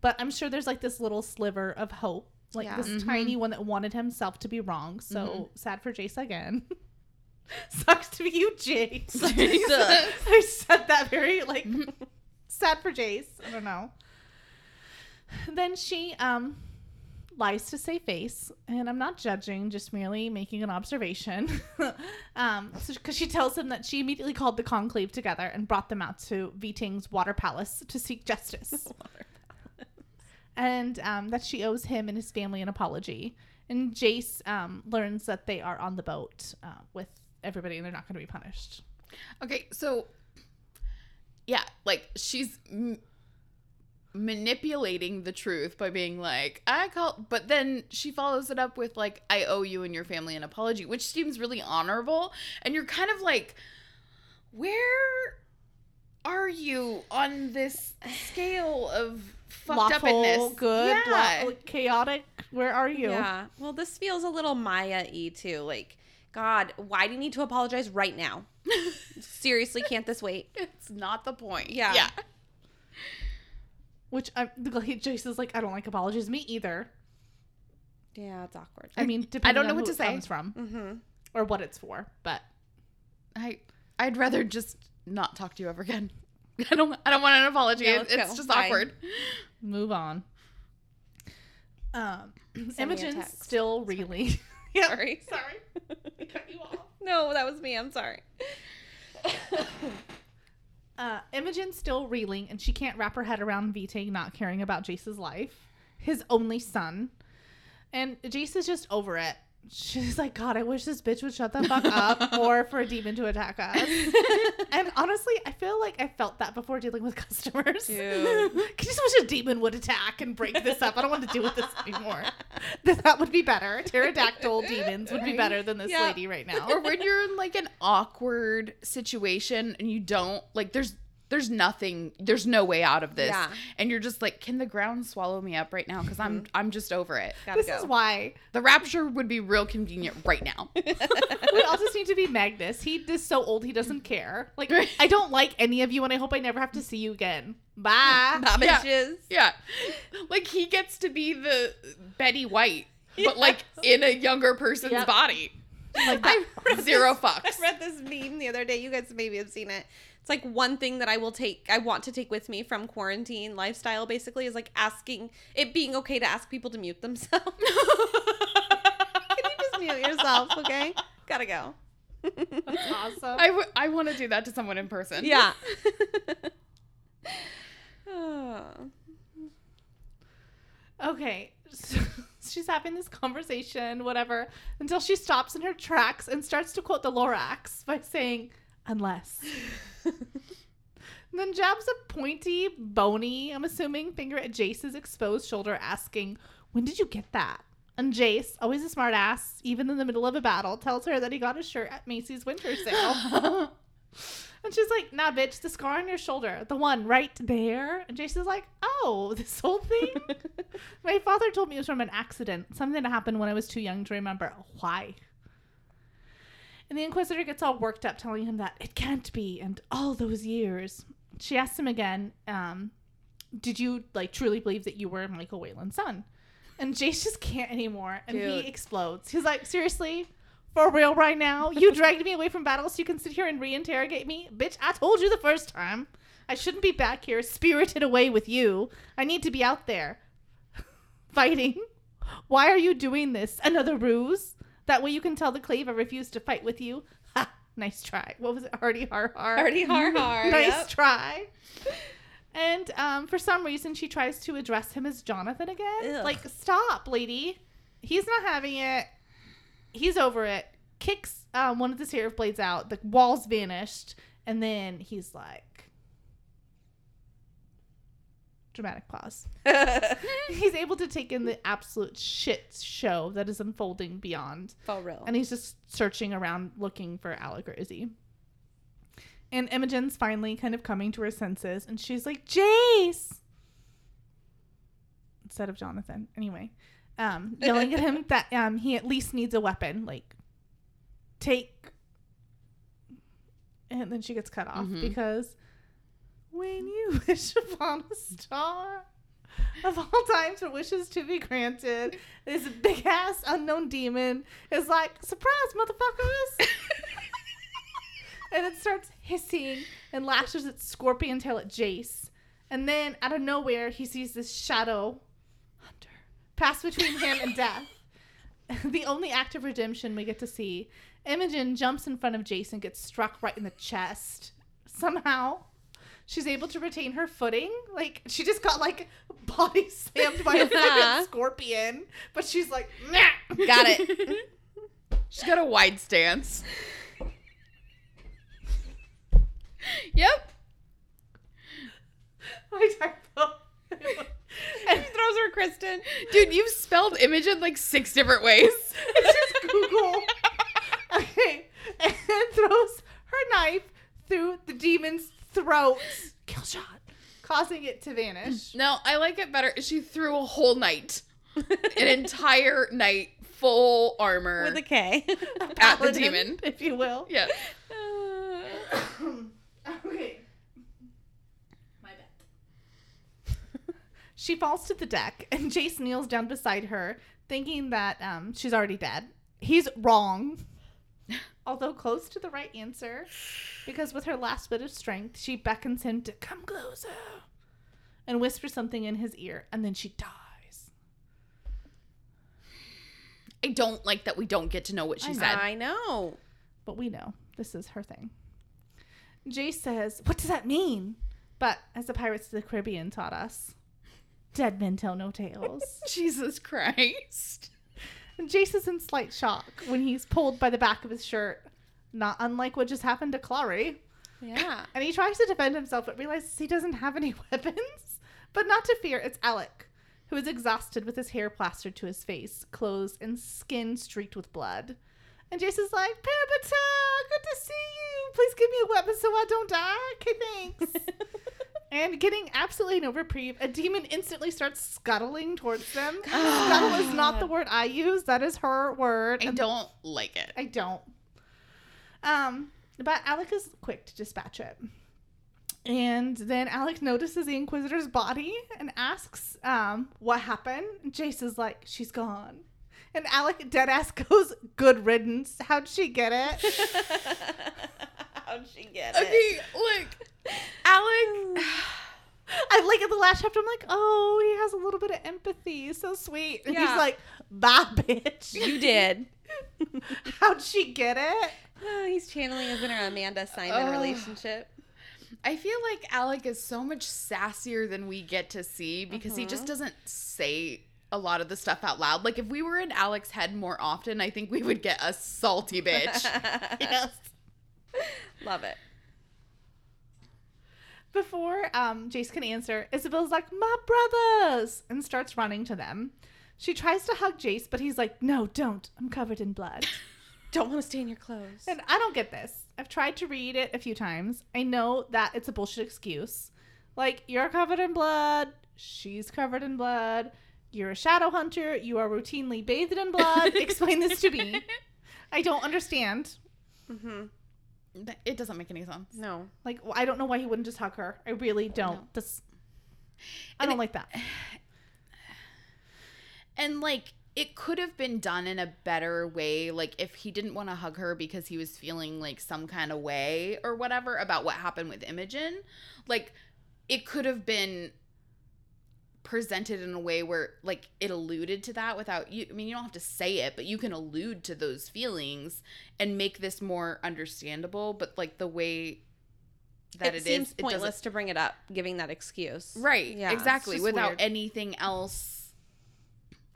But I'm sure there's like this little sliver of hope, like Yeah. this mm-hmm. tiny one that wanted himself to be wrong. So mm-hmm. sad for Jace again. Sucks to be you, Jace. I said that very like sad for Jace. I don't know. Then she um lies to save face, and I'm not judging, just merely making an observation. um, because she tells him that she immediately called the conclave together and brought them out to Viting's water palace to seek justice, and um, that she owes him and his family an apology. And Jace um learns that they are on the boat uh, with everybody, and they're not going to be punished. Okay, so yeah, like she's m- manipulating the truth by being like, I call, but then she follows it up with like, I owe you and your family an apology, which seems really honorable. And you're kind of like, where are you on this scale of fucked upness? good, yeah. law- chaotic. Where are you? Yeah. Well, this feels a little Maia y too. Like, God, why do you need to apologize right now? Seriously, can't this wait? it's not the point. Yeah. Yeah. Which I, Jace is like, I don't like apologies. Me either. Yeah, it's awkward. I mean, depending don't know on what to say. comes from Mm-hmm. or what it's for. But I I'd rather just not talk to you ever again. I don't I don't want an apology. Yeah, it's go. just Bye. awkward. move on. Um, text. still reeling. yeah, Sorry. sorry. I cut you off. No, that was me. I'm sorry. Uh, Imogen's still reeling, and she can't wrap her head around Vitang not caring about Jace's life, his only son. And Jace is just over it. She's like, God, I wish this bitch would shut the fuck up, or for a demon to attack us. and honestly, I feel like I felt that before dealing with customers. Dude. I just wish a demon would attack and break this up. I don't want to deal with this anymore. That that would be better. Pterodactyl demons would be better than this Yeah. lady right now. or when you're in like an awkward situation and you don't like there's there's nothing there's no way out of this Yeah. and you're just like can the ground swallow me up right now because i'm mm-hmm. i'm just over it Gotta this go. is why the rapture would be real convenient right now we all just need to be Magnus. He is so old he doesn't care. Like I don't like any of you, and I hope I never have to see you again. Bye. Bye, Yeah. bitches. yeah like he gets to be the betty white but like in a younger person's Yep. body Like I read zero this- fucks I read this meme the other day. You guys maybe have seen it. It's like one thing that I will take, I want to take with me from quarantine lifestyle. Basically, is like asking it being okay to ask people to mute themselves. Can you just mute yourself? Okay, gotta go. That's awesome. I, w- I want to do that to someone in person Yeah. Oh. Okay. So she's having this conversation, whatever, until she stops in her tracks and starts to quote the Lorax by saying, unless. then jabs a pointy, bony, I'm assuming, finger at Jace's exposed shoulder, asking, When did you get that? And Jace, always a smart ass, even in the middle of a battle, tells her that he got his shirt at Macy's winter sale. and she's like, Nah, bitch, the scar on your shoulder, the one right there. And Jace is like, Oh, this whole thing? My father told me it was from an accident, something that happened when I was too young to remember. Why? And the Inquisitor gets all worked up, telling him that it can't be, and all those years. She asks him again, um, "Did you like truly believe that you were Michael Wayland's son?" And Jace just can't anymore, and Dude. he explodes. He's like, "Seriously, for real right now? You dragged me away from battle so you can sit here and reinterrogate me, bitch? I told you the first time. I shouldn't be back here, spirited away with you. I need to be out there, fighting. Why are you doing this? Another ruse? That way you can tell the clave I refuse to fight with you. Ha! Nice try. What was it? Hardy har har. Hardy har har. nice yep. try. And um, for some reason, she tries to address him as Jonathan again. Ugh. Like, stop, lady. He's not having it. He's over it. Kicks um, one of the seraph blades out. The walls vanished. And then he's like, dramatic pause. he's able to take in the absolute shit show that is unfolding beyond. For real. And he's just searching around looking for Alec or Izzy. And Imogen's finally kind of coming to her senses and she's like, Jace! Instead of Jonathan. Anyway. Um, yelling at him that um he at least needs a weapon. Like take and then she gets cut off Mhm. because when you wish upon a star of all times for wishes to be granted, this big ass unknown demon is like, surprise, motherfuckers! and it starts hissing and lashes its scorpion tail at Jace. And then out of nowhere, he sees this shadow hunter pass between him and death. the only act of redemption we get to see. Imogen jumps in front of and gets struck right in the chest. Somehow, she's able to retain her footing. Like she just got like body slammed by a freaking scorpion, but she's like, "Nah." Got it. She's got a wide stance. yep. My typo. He throws her Kristen. Dude, you've spelled Imogen like six different ways. it's just Google. okay, and throws her knife through the demon's throat. Kill shot, causing it to vanish. No, I like it better. She threw a whole night, an entire night, full armor With a K. at the demon. if you will. Yeah. okay. My bad. she falls to the deck, and Jace kneels down beside her, thinking that um, she's already dead. He's wrong, although close to the right answer, because with her last bit of strength, she beckons him to come closer and whispers something in his ear, and then she dies. I don't like that we don't get to know what she I said. I know. but we know this is her thing. Jace says, What does that mean? But as the Pirates of the Caribbean taught us, dead men tell no tales. Jesus Christ. And Jace is in slight shock when he's pulled by the back of his shirt, not unlike what just happened to Clary. Yeah. And he tries to defend himself, but realizes he doesn't have any weapons. But not to fear, it's Alec, who is exhausted with his hair plastered to his face, clothes, and skin streaked with blood. And Jason's like, Parabatai, good to see you. Please give me a weapon so I don't die. Okay, thanks. and getting absolutely no reprieve, a demon instantly starts scuttling towards them. Scuttle is not the word I use. That is her word. I and don't like it. I don't. Um, but Alec is quick to dispatch it. And then Alec notices the Inquisitor's body and asks, um, what happened? And Jace is like, she's gone. And Alec deadass goes, good riddance. How'd she get it? How'd she get it? Okay, look. Alec. I like in the last chapter, I'm like, oh, he has a little bit of empathy. So sweet. And Yeah. he's like, bye, bitch. You did. How'd she get it? Oh, he's channeling his inner Amanda Simon Ugh. relationship. I feel like Alec is so much sassier than we get to see because he just uh-huh. doesn't say a lot of the stuff out loud. Like if we were in Alec's head more often, I think we would get a salty bitch. Yes. Love it. before um, Jace can answer, Isabel's like, My brothers! and starts running to them. She tries to hug Jace, but he's like, No, don't. I'm covered in blood. Don't want to stay in your clothes. and I don't get this. I've tried to read it a few times. I know that it's a bullshit excuse. Like, you're covered in blood. She's covered in blood. You're a shadow hunter. You are routinely bathed in blood. Explain this to me. I don't understand. mm-hmm. It doesn't make any sense. No. Like, I don't know why he wouldn't just hug her. I really don't. No. This, I And don't it- like that. And like it could have been done in a better way like if he didn't want to hug her because he was feeling like some kind of way or whatever about what happened with Imogen, like it could have been presented in a way where like it alluded to that without you I mean you don't have to say it but you can allude to those feelings and make this more understandable but like the way that it, it is, seems it doesn't- pointless to bring it up, giving that excuse. Right. Yeah, exactly. Without weird. anything else.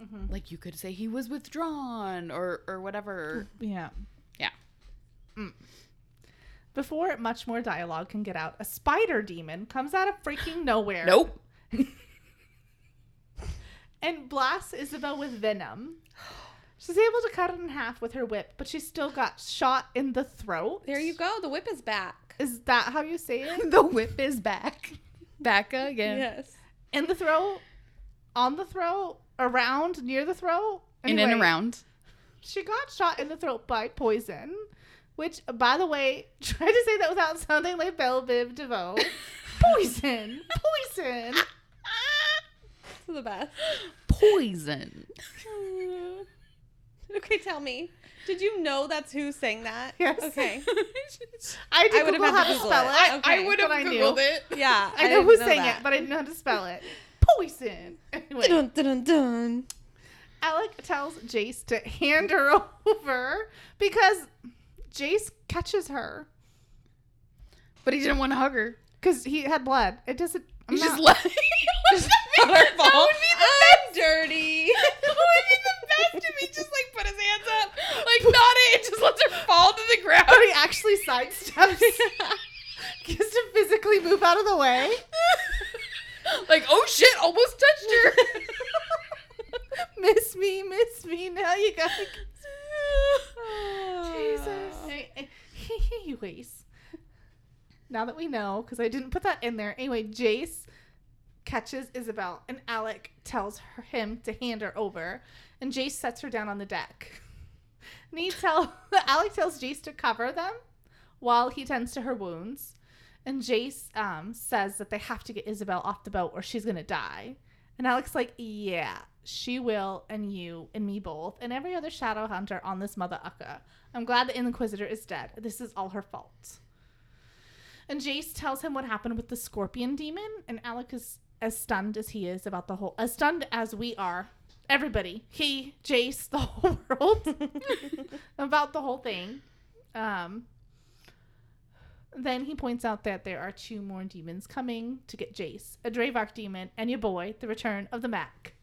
Mhm. Like you could say he was withdrawn or or whatever. Yeah. Yeah. Mm. Before much more dialogue can get out, a spider demon comes out of freaking nowhere. Nope. And blasts Isabel with venom. She's able to cut it in half with her whip, but she still got shot in the throat. There you go. The whip is back. Is that how you say it? the whip is back. Back again. Yes. In the throat? On the throat? Around? Near the throat? In and Anyway, around. She got shot in the throat by poison, which, by the way, try to say that without sounding like Bell Biv DeVoe. Poison! Poison! To the best. Poison. okay, tell me. Did you know that's who sang that? Yes. Okay. I did I would've Google had how to to Google spell it. it. I- I but I knew. it. Yeah. I know didn't who sang that. it, but I didn't know how to spell it. Poison. Anyway, Dun, dun, dun, dun. Alec tells Jace to hand her over because Jace catches her But he didn't want to hug her. because he had blood. It doesn't. I'm He just not- left. Not our fault. That would be the I'm dirty. That would be the best if he just like put his hands up, like not it, and just lets her fall to the ground. but he actually sidesteps. has to physically move out of the way. like, oh shit, almost touched her. miss me, miss me. Now you gotta. Jesus. Oh. Hey, hey, Anyways, now that we know, because I didn't put that in there. Anyway, Jace catches Isabel, and Alec tells her, him to hand her over, and Jace sets her down on the deck. And he tell Alec tells Jace to cover them while he tends to her wounds, and Jace um, says that they have to get Isabel off the boat or she's gonna die. And Alec's like, yeah, she will, and you, and me both, and every other shadow hunter on this mother ucka. I'm glad the Inquisitor is dead. This is all her fault. And Jace tells him what happened with the scorpion demon, and Alec is as stunned as he is about the whole, as stunned as we are. Everybody, he, Jace, the whole world, about the whole thing. Um, then he points out that there are two more demons coming to get Jace a Drevak demon and your boy, the return of the Mac,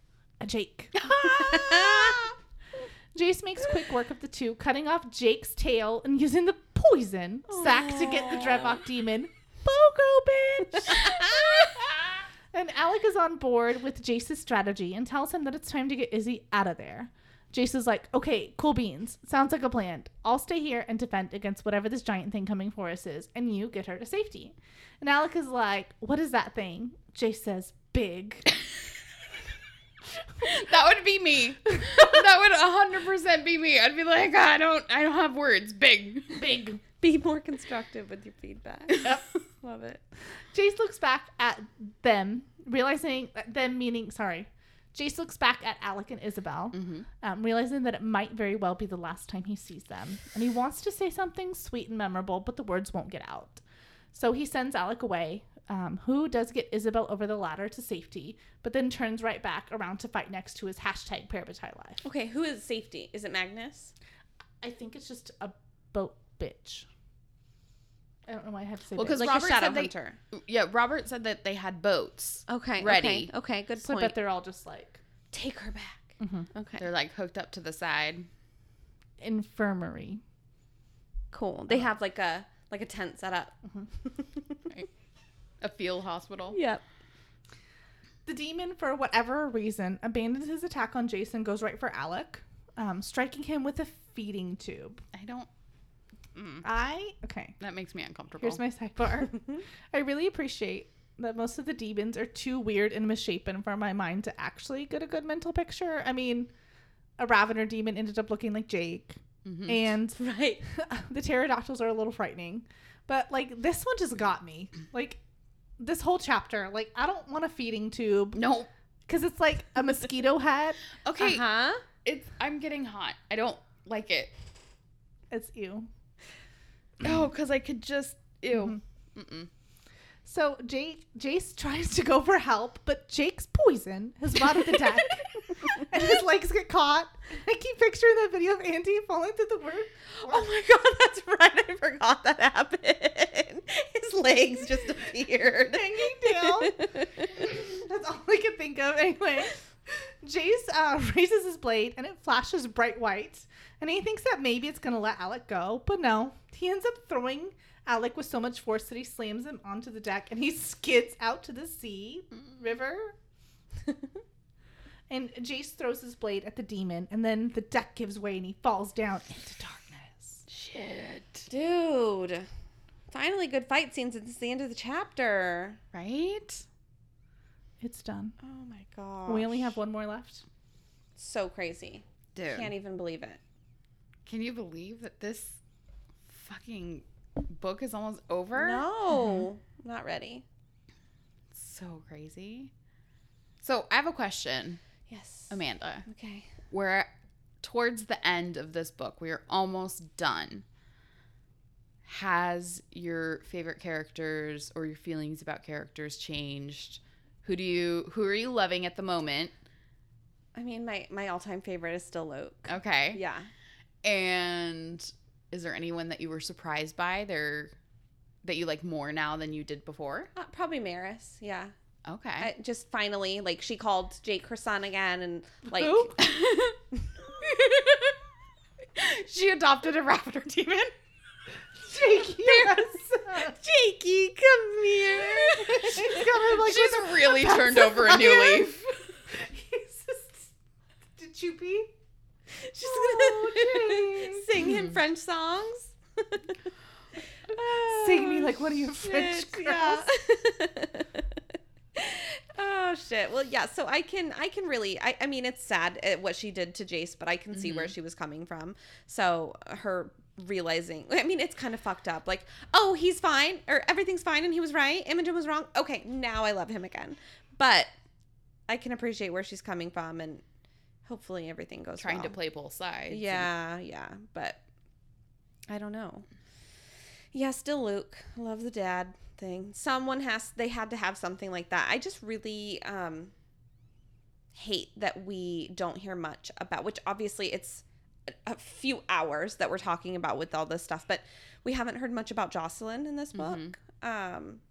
a Jake. Jace makes quick work of the two, cutting off Jake's tail and using the poison sack to get the Drevak demon. Bogo, bitch! And Alec is on board with Jace's strategy and tells him that it's time to get Izzy out of there. Jace is like, okay, cool beans. Sounds like a plan. I'll stay here and defend against whatever this giant thing coming for us is, and you get her to safety. And Alec is like, what is that thing? Jace says, big. that would be me. That would 100% be me. I'd be like, I don't, I don't have words. Big, big. Be more constructive with your feedback. Yep. Love it. Jace looks back at them, realizing them meaning sorry. Jace looks back at Alec and Isabel, Mm-hmm. um, realizing that it might very well be the last time he sees them. And he wants to say something sweet and memorable, but the words won't get out. So he sends Alec away, um, who does get Isabel over the ladder to safety, but then turns right back around to fight next to his hashtag Parabatai life. Okay, who is safety? Is it Magnus? I think it's just a boat bitch. I don't know why I had to say Well, because Like Robert a shadow said they, yeah, Robert said that they had boats. Okay. Ready. Okay, okay good so I point. bet they're all just like Take her back. Mhm. Okay. They're like hooked up to the side. infirmary. Cool. They have like a like a tent set up. A field hospital. Yep. The demon, for whatever reason, abandons his attack on Jason, goes right for Alec, um, striking him with a feeding tube. I don't. Mm, I okay. that makes me uncomfortable. Here's my sidebar. I really appreciate that most of the demons are too weird and misshapen for my mind to actually get a good mental picture. I mean, a Ravener demon ended up looking like Jake, Mhm. and Right. the pterodactyls are a little frightening. But like this one just got me. Like this whole chapter, like I don't want a feeding tube no. because it's like a mosquito head. Okay. Uh huh. It's. I'm getting hot. I don't like it. It's you. Oh, because I could just. Ew. Mm-mm. So Jake Jace tries to go for help, but Jake's poison has rotted the deck, and his legs get caught. I keep picturing that video of Andy falling through the word. Oh my god, that's right. I forgot that happened. His legs just appeared. hanging down. That's all I can think of. Anyway, Jace uh, raises his blade and it flashes bright white. And he thinks that maybe it's going to let Alec go. But no, he ends up throwing Alec with so much force that he slams him onto the deck and he skids out to the sea, river. And Jace throws his blade at the demon. And then the deck gives way and he falls down into darkness. Shit. Dude. Finally, good fight scenes. It's the end of the chapter. Right? It's done. Oh my god. We only have one more left. So crazy. Dude. Can't even believe it. Can you believe that this fucking book is almost over? No, mm-hmm. not ready. So crazy. So I have a question, Yes. Amanda. Okay. We're towards the end of this book. We are almost done. Has your favorite characters or your feelings about characters changed? Who do you who are you loving at the moment? I mean, my my all time favorite is still Luke. Okay. Yeah. And is there anyone that you were surprised by there that you like more now than you did before? Uh, probably Maryse. Yeah. Okay. I just finally like she called Jake her son again and like Who? she adopted a raptor demon. Jake, yes. Jakey, come here. She's her like She's really turned over a new leaf. He's just- Did you pee? She's Oh, gonna sing him French songs. Sing me like one of your Oh, French girls. yeah. oh shit. Well, yeah. So I can, I can really, I, I mean, it's sad uh, what she did to Jace, but I can see where she was coming from. So her realizing, I mean, it's kind of fucked up. Like, oh, he's fine, or everything's fine, and he was right. Imogen was wrong. Okay, now I love him again. But I can appreciate where she's coming from, and hopefully everything goes Trying to play both sides. Yeah, yeah, but I don't know. Yeah, still Luke. Love the dad thing. Someone has they had to have something like that. I just really um hate that we don't hear much about which obviously it's a- a few hours that we're talking about with all this stuff, but we haven't heard much about Jocelyn in this book. Um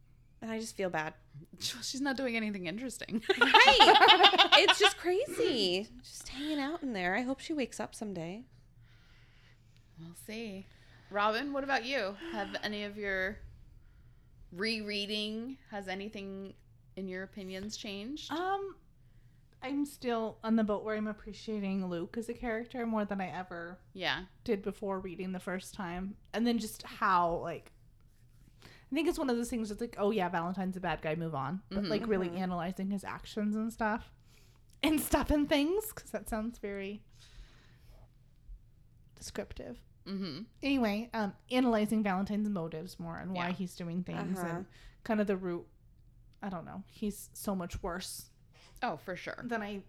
and I just feel bad. She's not doing anything interesting. Right. it's just crazy. Just hanging out in there. I hope she wakes up someday. we'll see. Robin, what about you? Have any of your rereading has anything in your opinions changed? Um, I'm still on the boat where I'm appreciating Luke as a character more than I ever yeah. did before reading the first time, and then just how like. I think it's one of those things that's like, oh yeah, Valentine's a bad guy, move on. But like really analyzing his actions and stuff, and stuff and things, because that sounds very descriptive. Mm-hmm. Anyway, um, analyzing Valentine's motives more and why Yeah. he's doing things Uh-huh. and kind of the root. I don't know. He's so much worse Oh, for sure. than I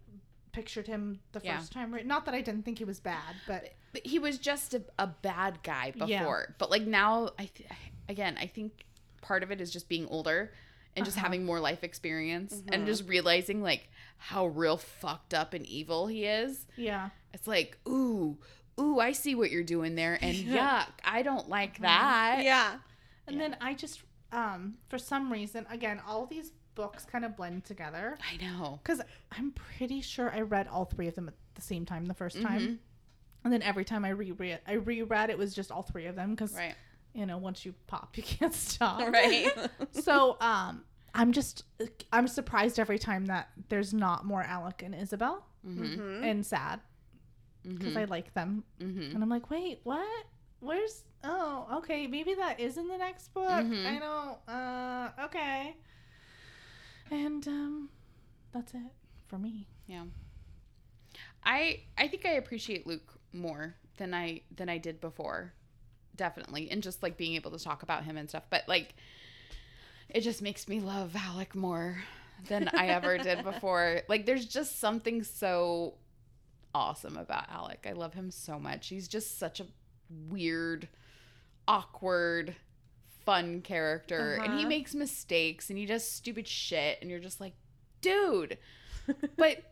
pictured him the Yeah. first time. Right? Not that I didn't think he was bad, but But he was just a, a bad guy before. Yeah. But like now, I th- again, I think part of it is just being older and just Uh-huh. having more life experience and just realizing like how real fucked up and evil he is. yeah, It's like, ooh, ooh, I see what you're doing there, and yuck, I don't like that. Yeah. and then I just, um, for some reason, again, all these books kind of blend together I know. because I'm pretty sure I read all three of them at the same time the 1st Mhm. time, and then every time I reread, I reread it was just all three of them because Right. You know once you pop, you can't stop. Right. so um I'm just I'm surprised every time that there's not more Alec and Isabel Mhm. and sad because I like them Mm-hmm. and I'm like, wait, what? Where's? Oh, okay, maybe that is in the next book. Mhm. I don't. Uh, okay. And um, that's it for me. Yeah. I I think I appreciate Luke more than I than I did before. Definitely. And just like being able to talk about him and stuff. But like it just makes me love Alec more than I ever did before. Like there's just something so awesome about Alec. I love him so much. He's just such a weird, awkward, fun character. And he Uh-huh. makes mistakes and he does stupid shit and you're just like, dude. But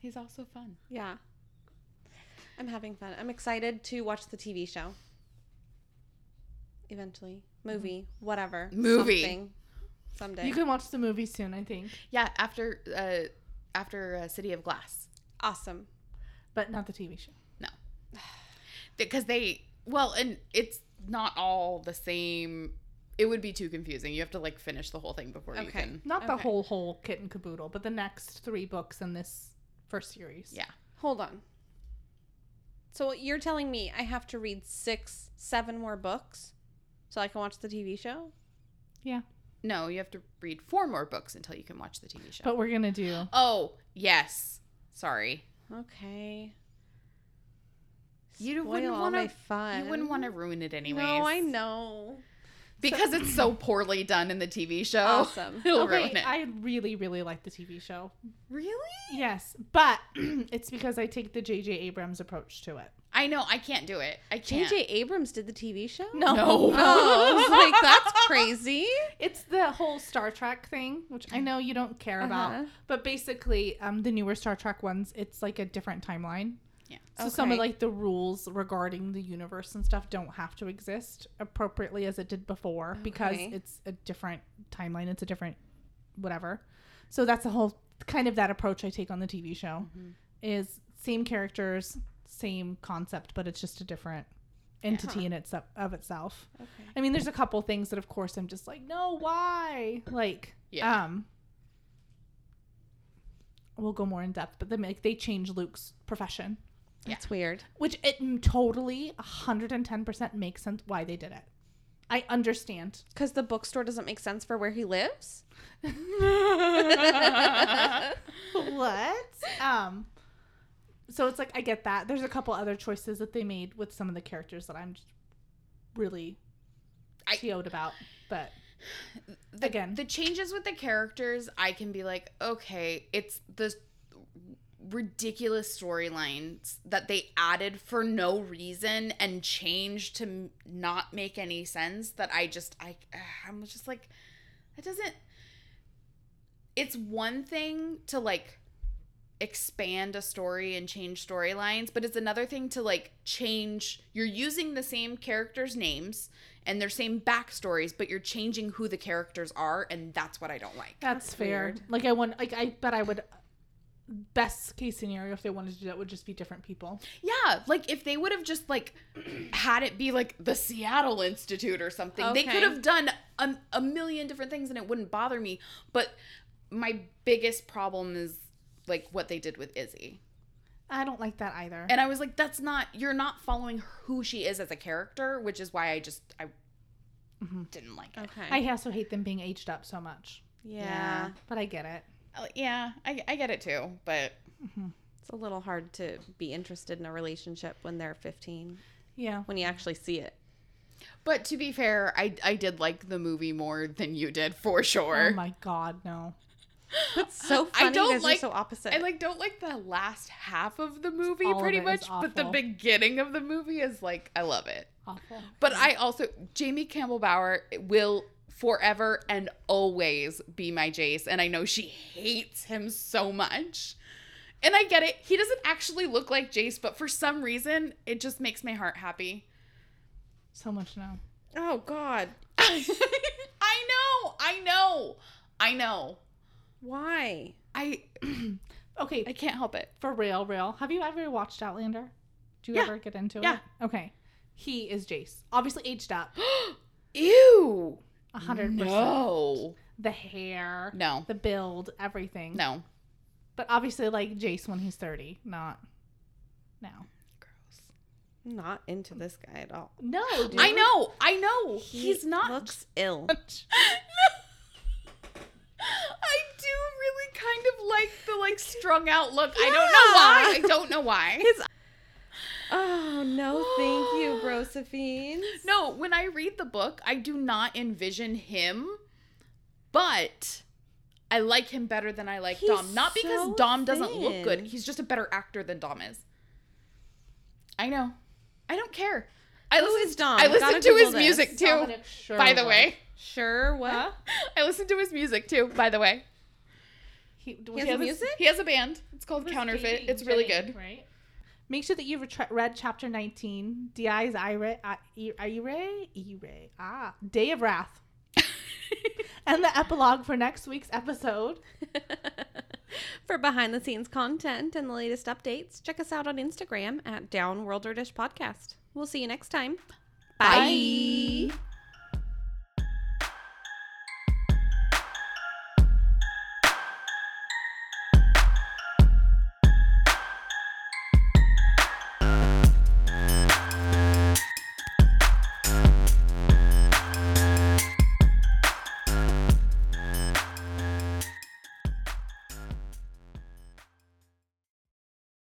he's also fun. Yeah. I'm having fun. I'm excited to watch the TV show. Eventually. Movie, whatever. Movie. Something. Someday. You can watch the movie soon, I think, Yeah, after uh after uh, City of Glass. awesome. but not the TV show. No, because they well, and it's not all the same. It would be too confusing. You have to like finish the whole thing before you Okay. can. Not the Okay. whole whole kit and caboodle, but the next three books in this first series. Yeah. Hold on. So you're telling me I have to read six, seven more books so I can watch the TV show? Yeah. No, you have to read four more books until you can watch the TV show. But we're gonna do. oh, yes. Sorry. Okay. You Spoil wouldn't wanna- You wouldn't want to ruin it anyways. No, I know. Because it's so poorly done in the TV show. Awesome. It'll Okay, ruin it. I really, really like the TV show. really? Yes, but it's because I take the J.J. Abrams approach to it. I know. I can't do it. I can't. J.J. Abrams did the TV show? No, No. Oh, like, that's crazy. it's the whole Star Trek thing, which I know you don't care Uh-huh. about, but basically, um, the newer Star Trek ones, it's like a different timeline. Yeah. So some of like the rules regarding the universe and stuff don't have to exist appropriately as it did before because it's a different timeline. It's a different whatever. So that's the whole kind of that approach I take on the TV show Mm-hmm. is same characters, same concept, but it's just a different entity in its of itself. Okay. I mean, there's a couple things that, of course, I'm just like, no, why? Like, Yeah. um, we'll go more in depth, but they make they change Luke's profession, That's weird. which it m- totally 110 percent makes sense why they did it. I understand. Because the bookstore doesn't make sense for where he lives? what? Um, so it's like I get that. There's a couple other choices that they made with some of the characters that I'm just really I- TO'd about, but the, Again. the changes with the characters i can be like okay it's the ridiculous storylines that they added for no reason and changed to not make any sense that i just i i'm just like it doesn't it's one thing to like expand a story and change storylines but it's another thing to like change you're using the same characters names and their same backstories but you're changing who the characters are and that's what i don't like That's, That's fair. weird. Like I want, like I bet I would. Best case scenario, if they wanted to do that, would just be different people. yeah like if they would have just like had it be like the seattle institute or something they could have done a, a million different things and it wouldn't bother me but my biggest problem is like what they did with izzy I don't like that either. And I was like, that's not, you're not following who she is as a character, which is why I just, I mm-hmm. didn't like it. Okay. I also hate them being aged up so much, yeah. but I get it. Uh, Yeah, I, I get it too, but It's a little hard to be interested in a relationship when they're 15, Yeah. when you actually see it. but to be fair, I, I did like the movie more than you did for sure. Oh my god, no. It's so funny. I don't guys like- are so opposite. I like don't like the last half of the movie All pretty much, but the beginning of the movie is like I love it. Awful. But I also Jamie Campbell Bower will forever and always be my Jace, and I know she hates him so much. And I get it. He doesn't actually look like Jace, but for some reason, it just makes my heart happy. So much now. oh, God. I know. I know. I know. Why? I Okay, I can't help it. for real, real. Have you ever watched Outlander? Do you Yeah. ever get into Yeah. it? Okay. He is Jace. Obviously aged up. Ew. A hundred percent. No. The hair, No. the build, everything. No. But obviously, like Jace when he's thirty, not now. Gross. Not into this guy at all. No, dude. I know. I know. He He's not. looks ill. I do really kind of like the like strung out look. I don't know why. I don't know why. His Oh no, thank you, Brosephine. No, when I read the book, I do not envision him, but I like him better than I like He's Dom. Not because so Dom doesn't look good. He's just a better actor than Dom is. I know. I don't care. I Who listen, is Dom? I Gotta listen to his this. music too. Dominic By the Sherwood. way, Sure, what? I listen to his music too. By the way, He, He has he has, music? he has a band. It's called Counterfeit. It's really good. Right. Make sure that you've read chapter 19, Di's Ire, Ire, Ire, ah, Day of Wrath, and the epilogue for next week's episode. For behind the scenes content and the latest updates, check us out on Instagram at Downworlder Dish Podcast. We'll see you next time. Bye.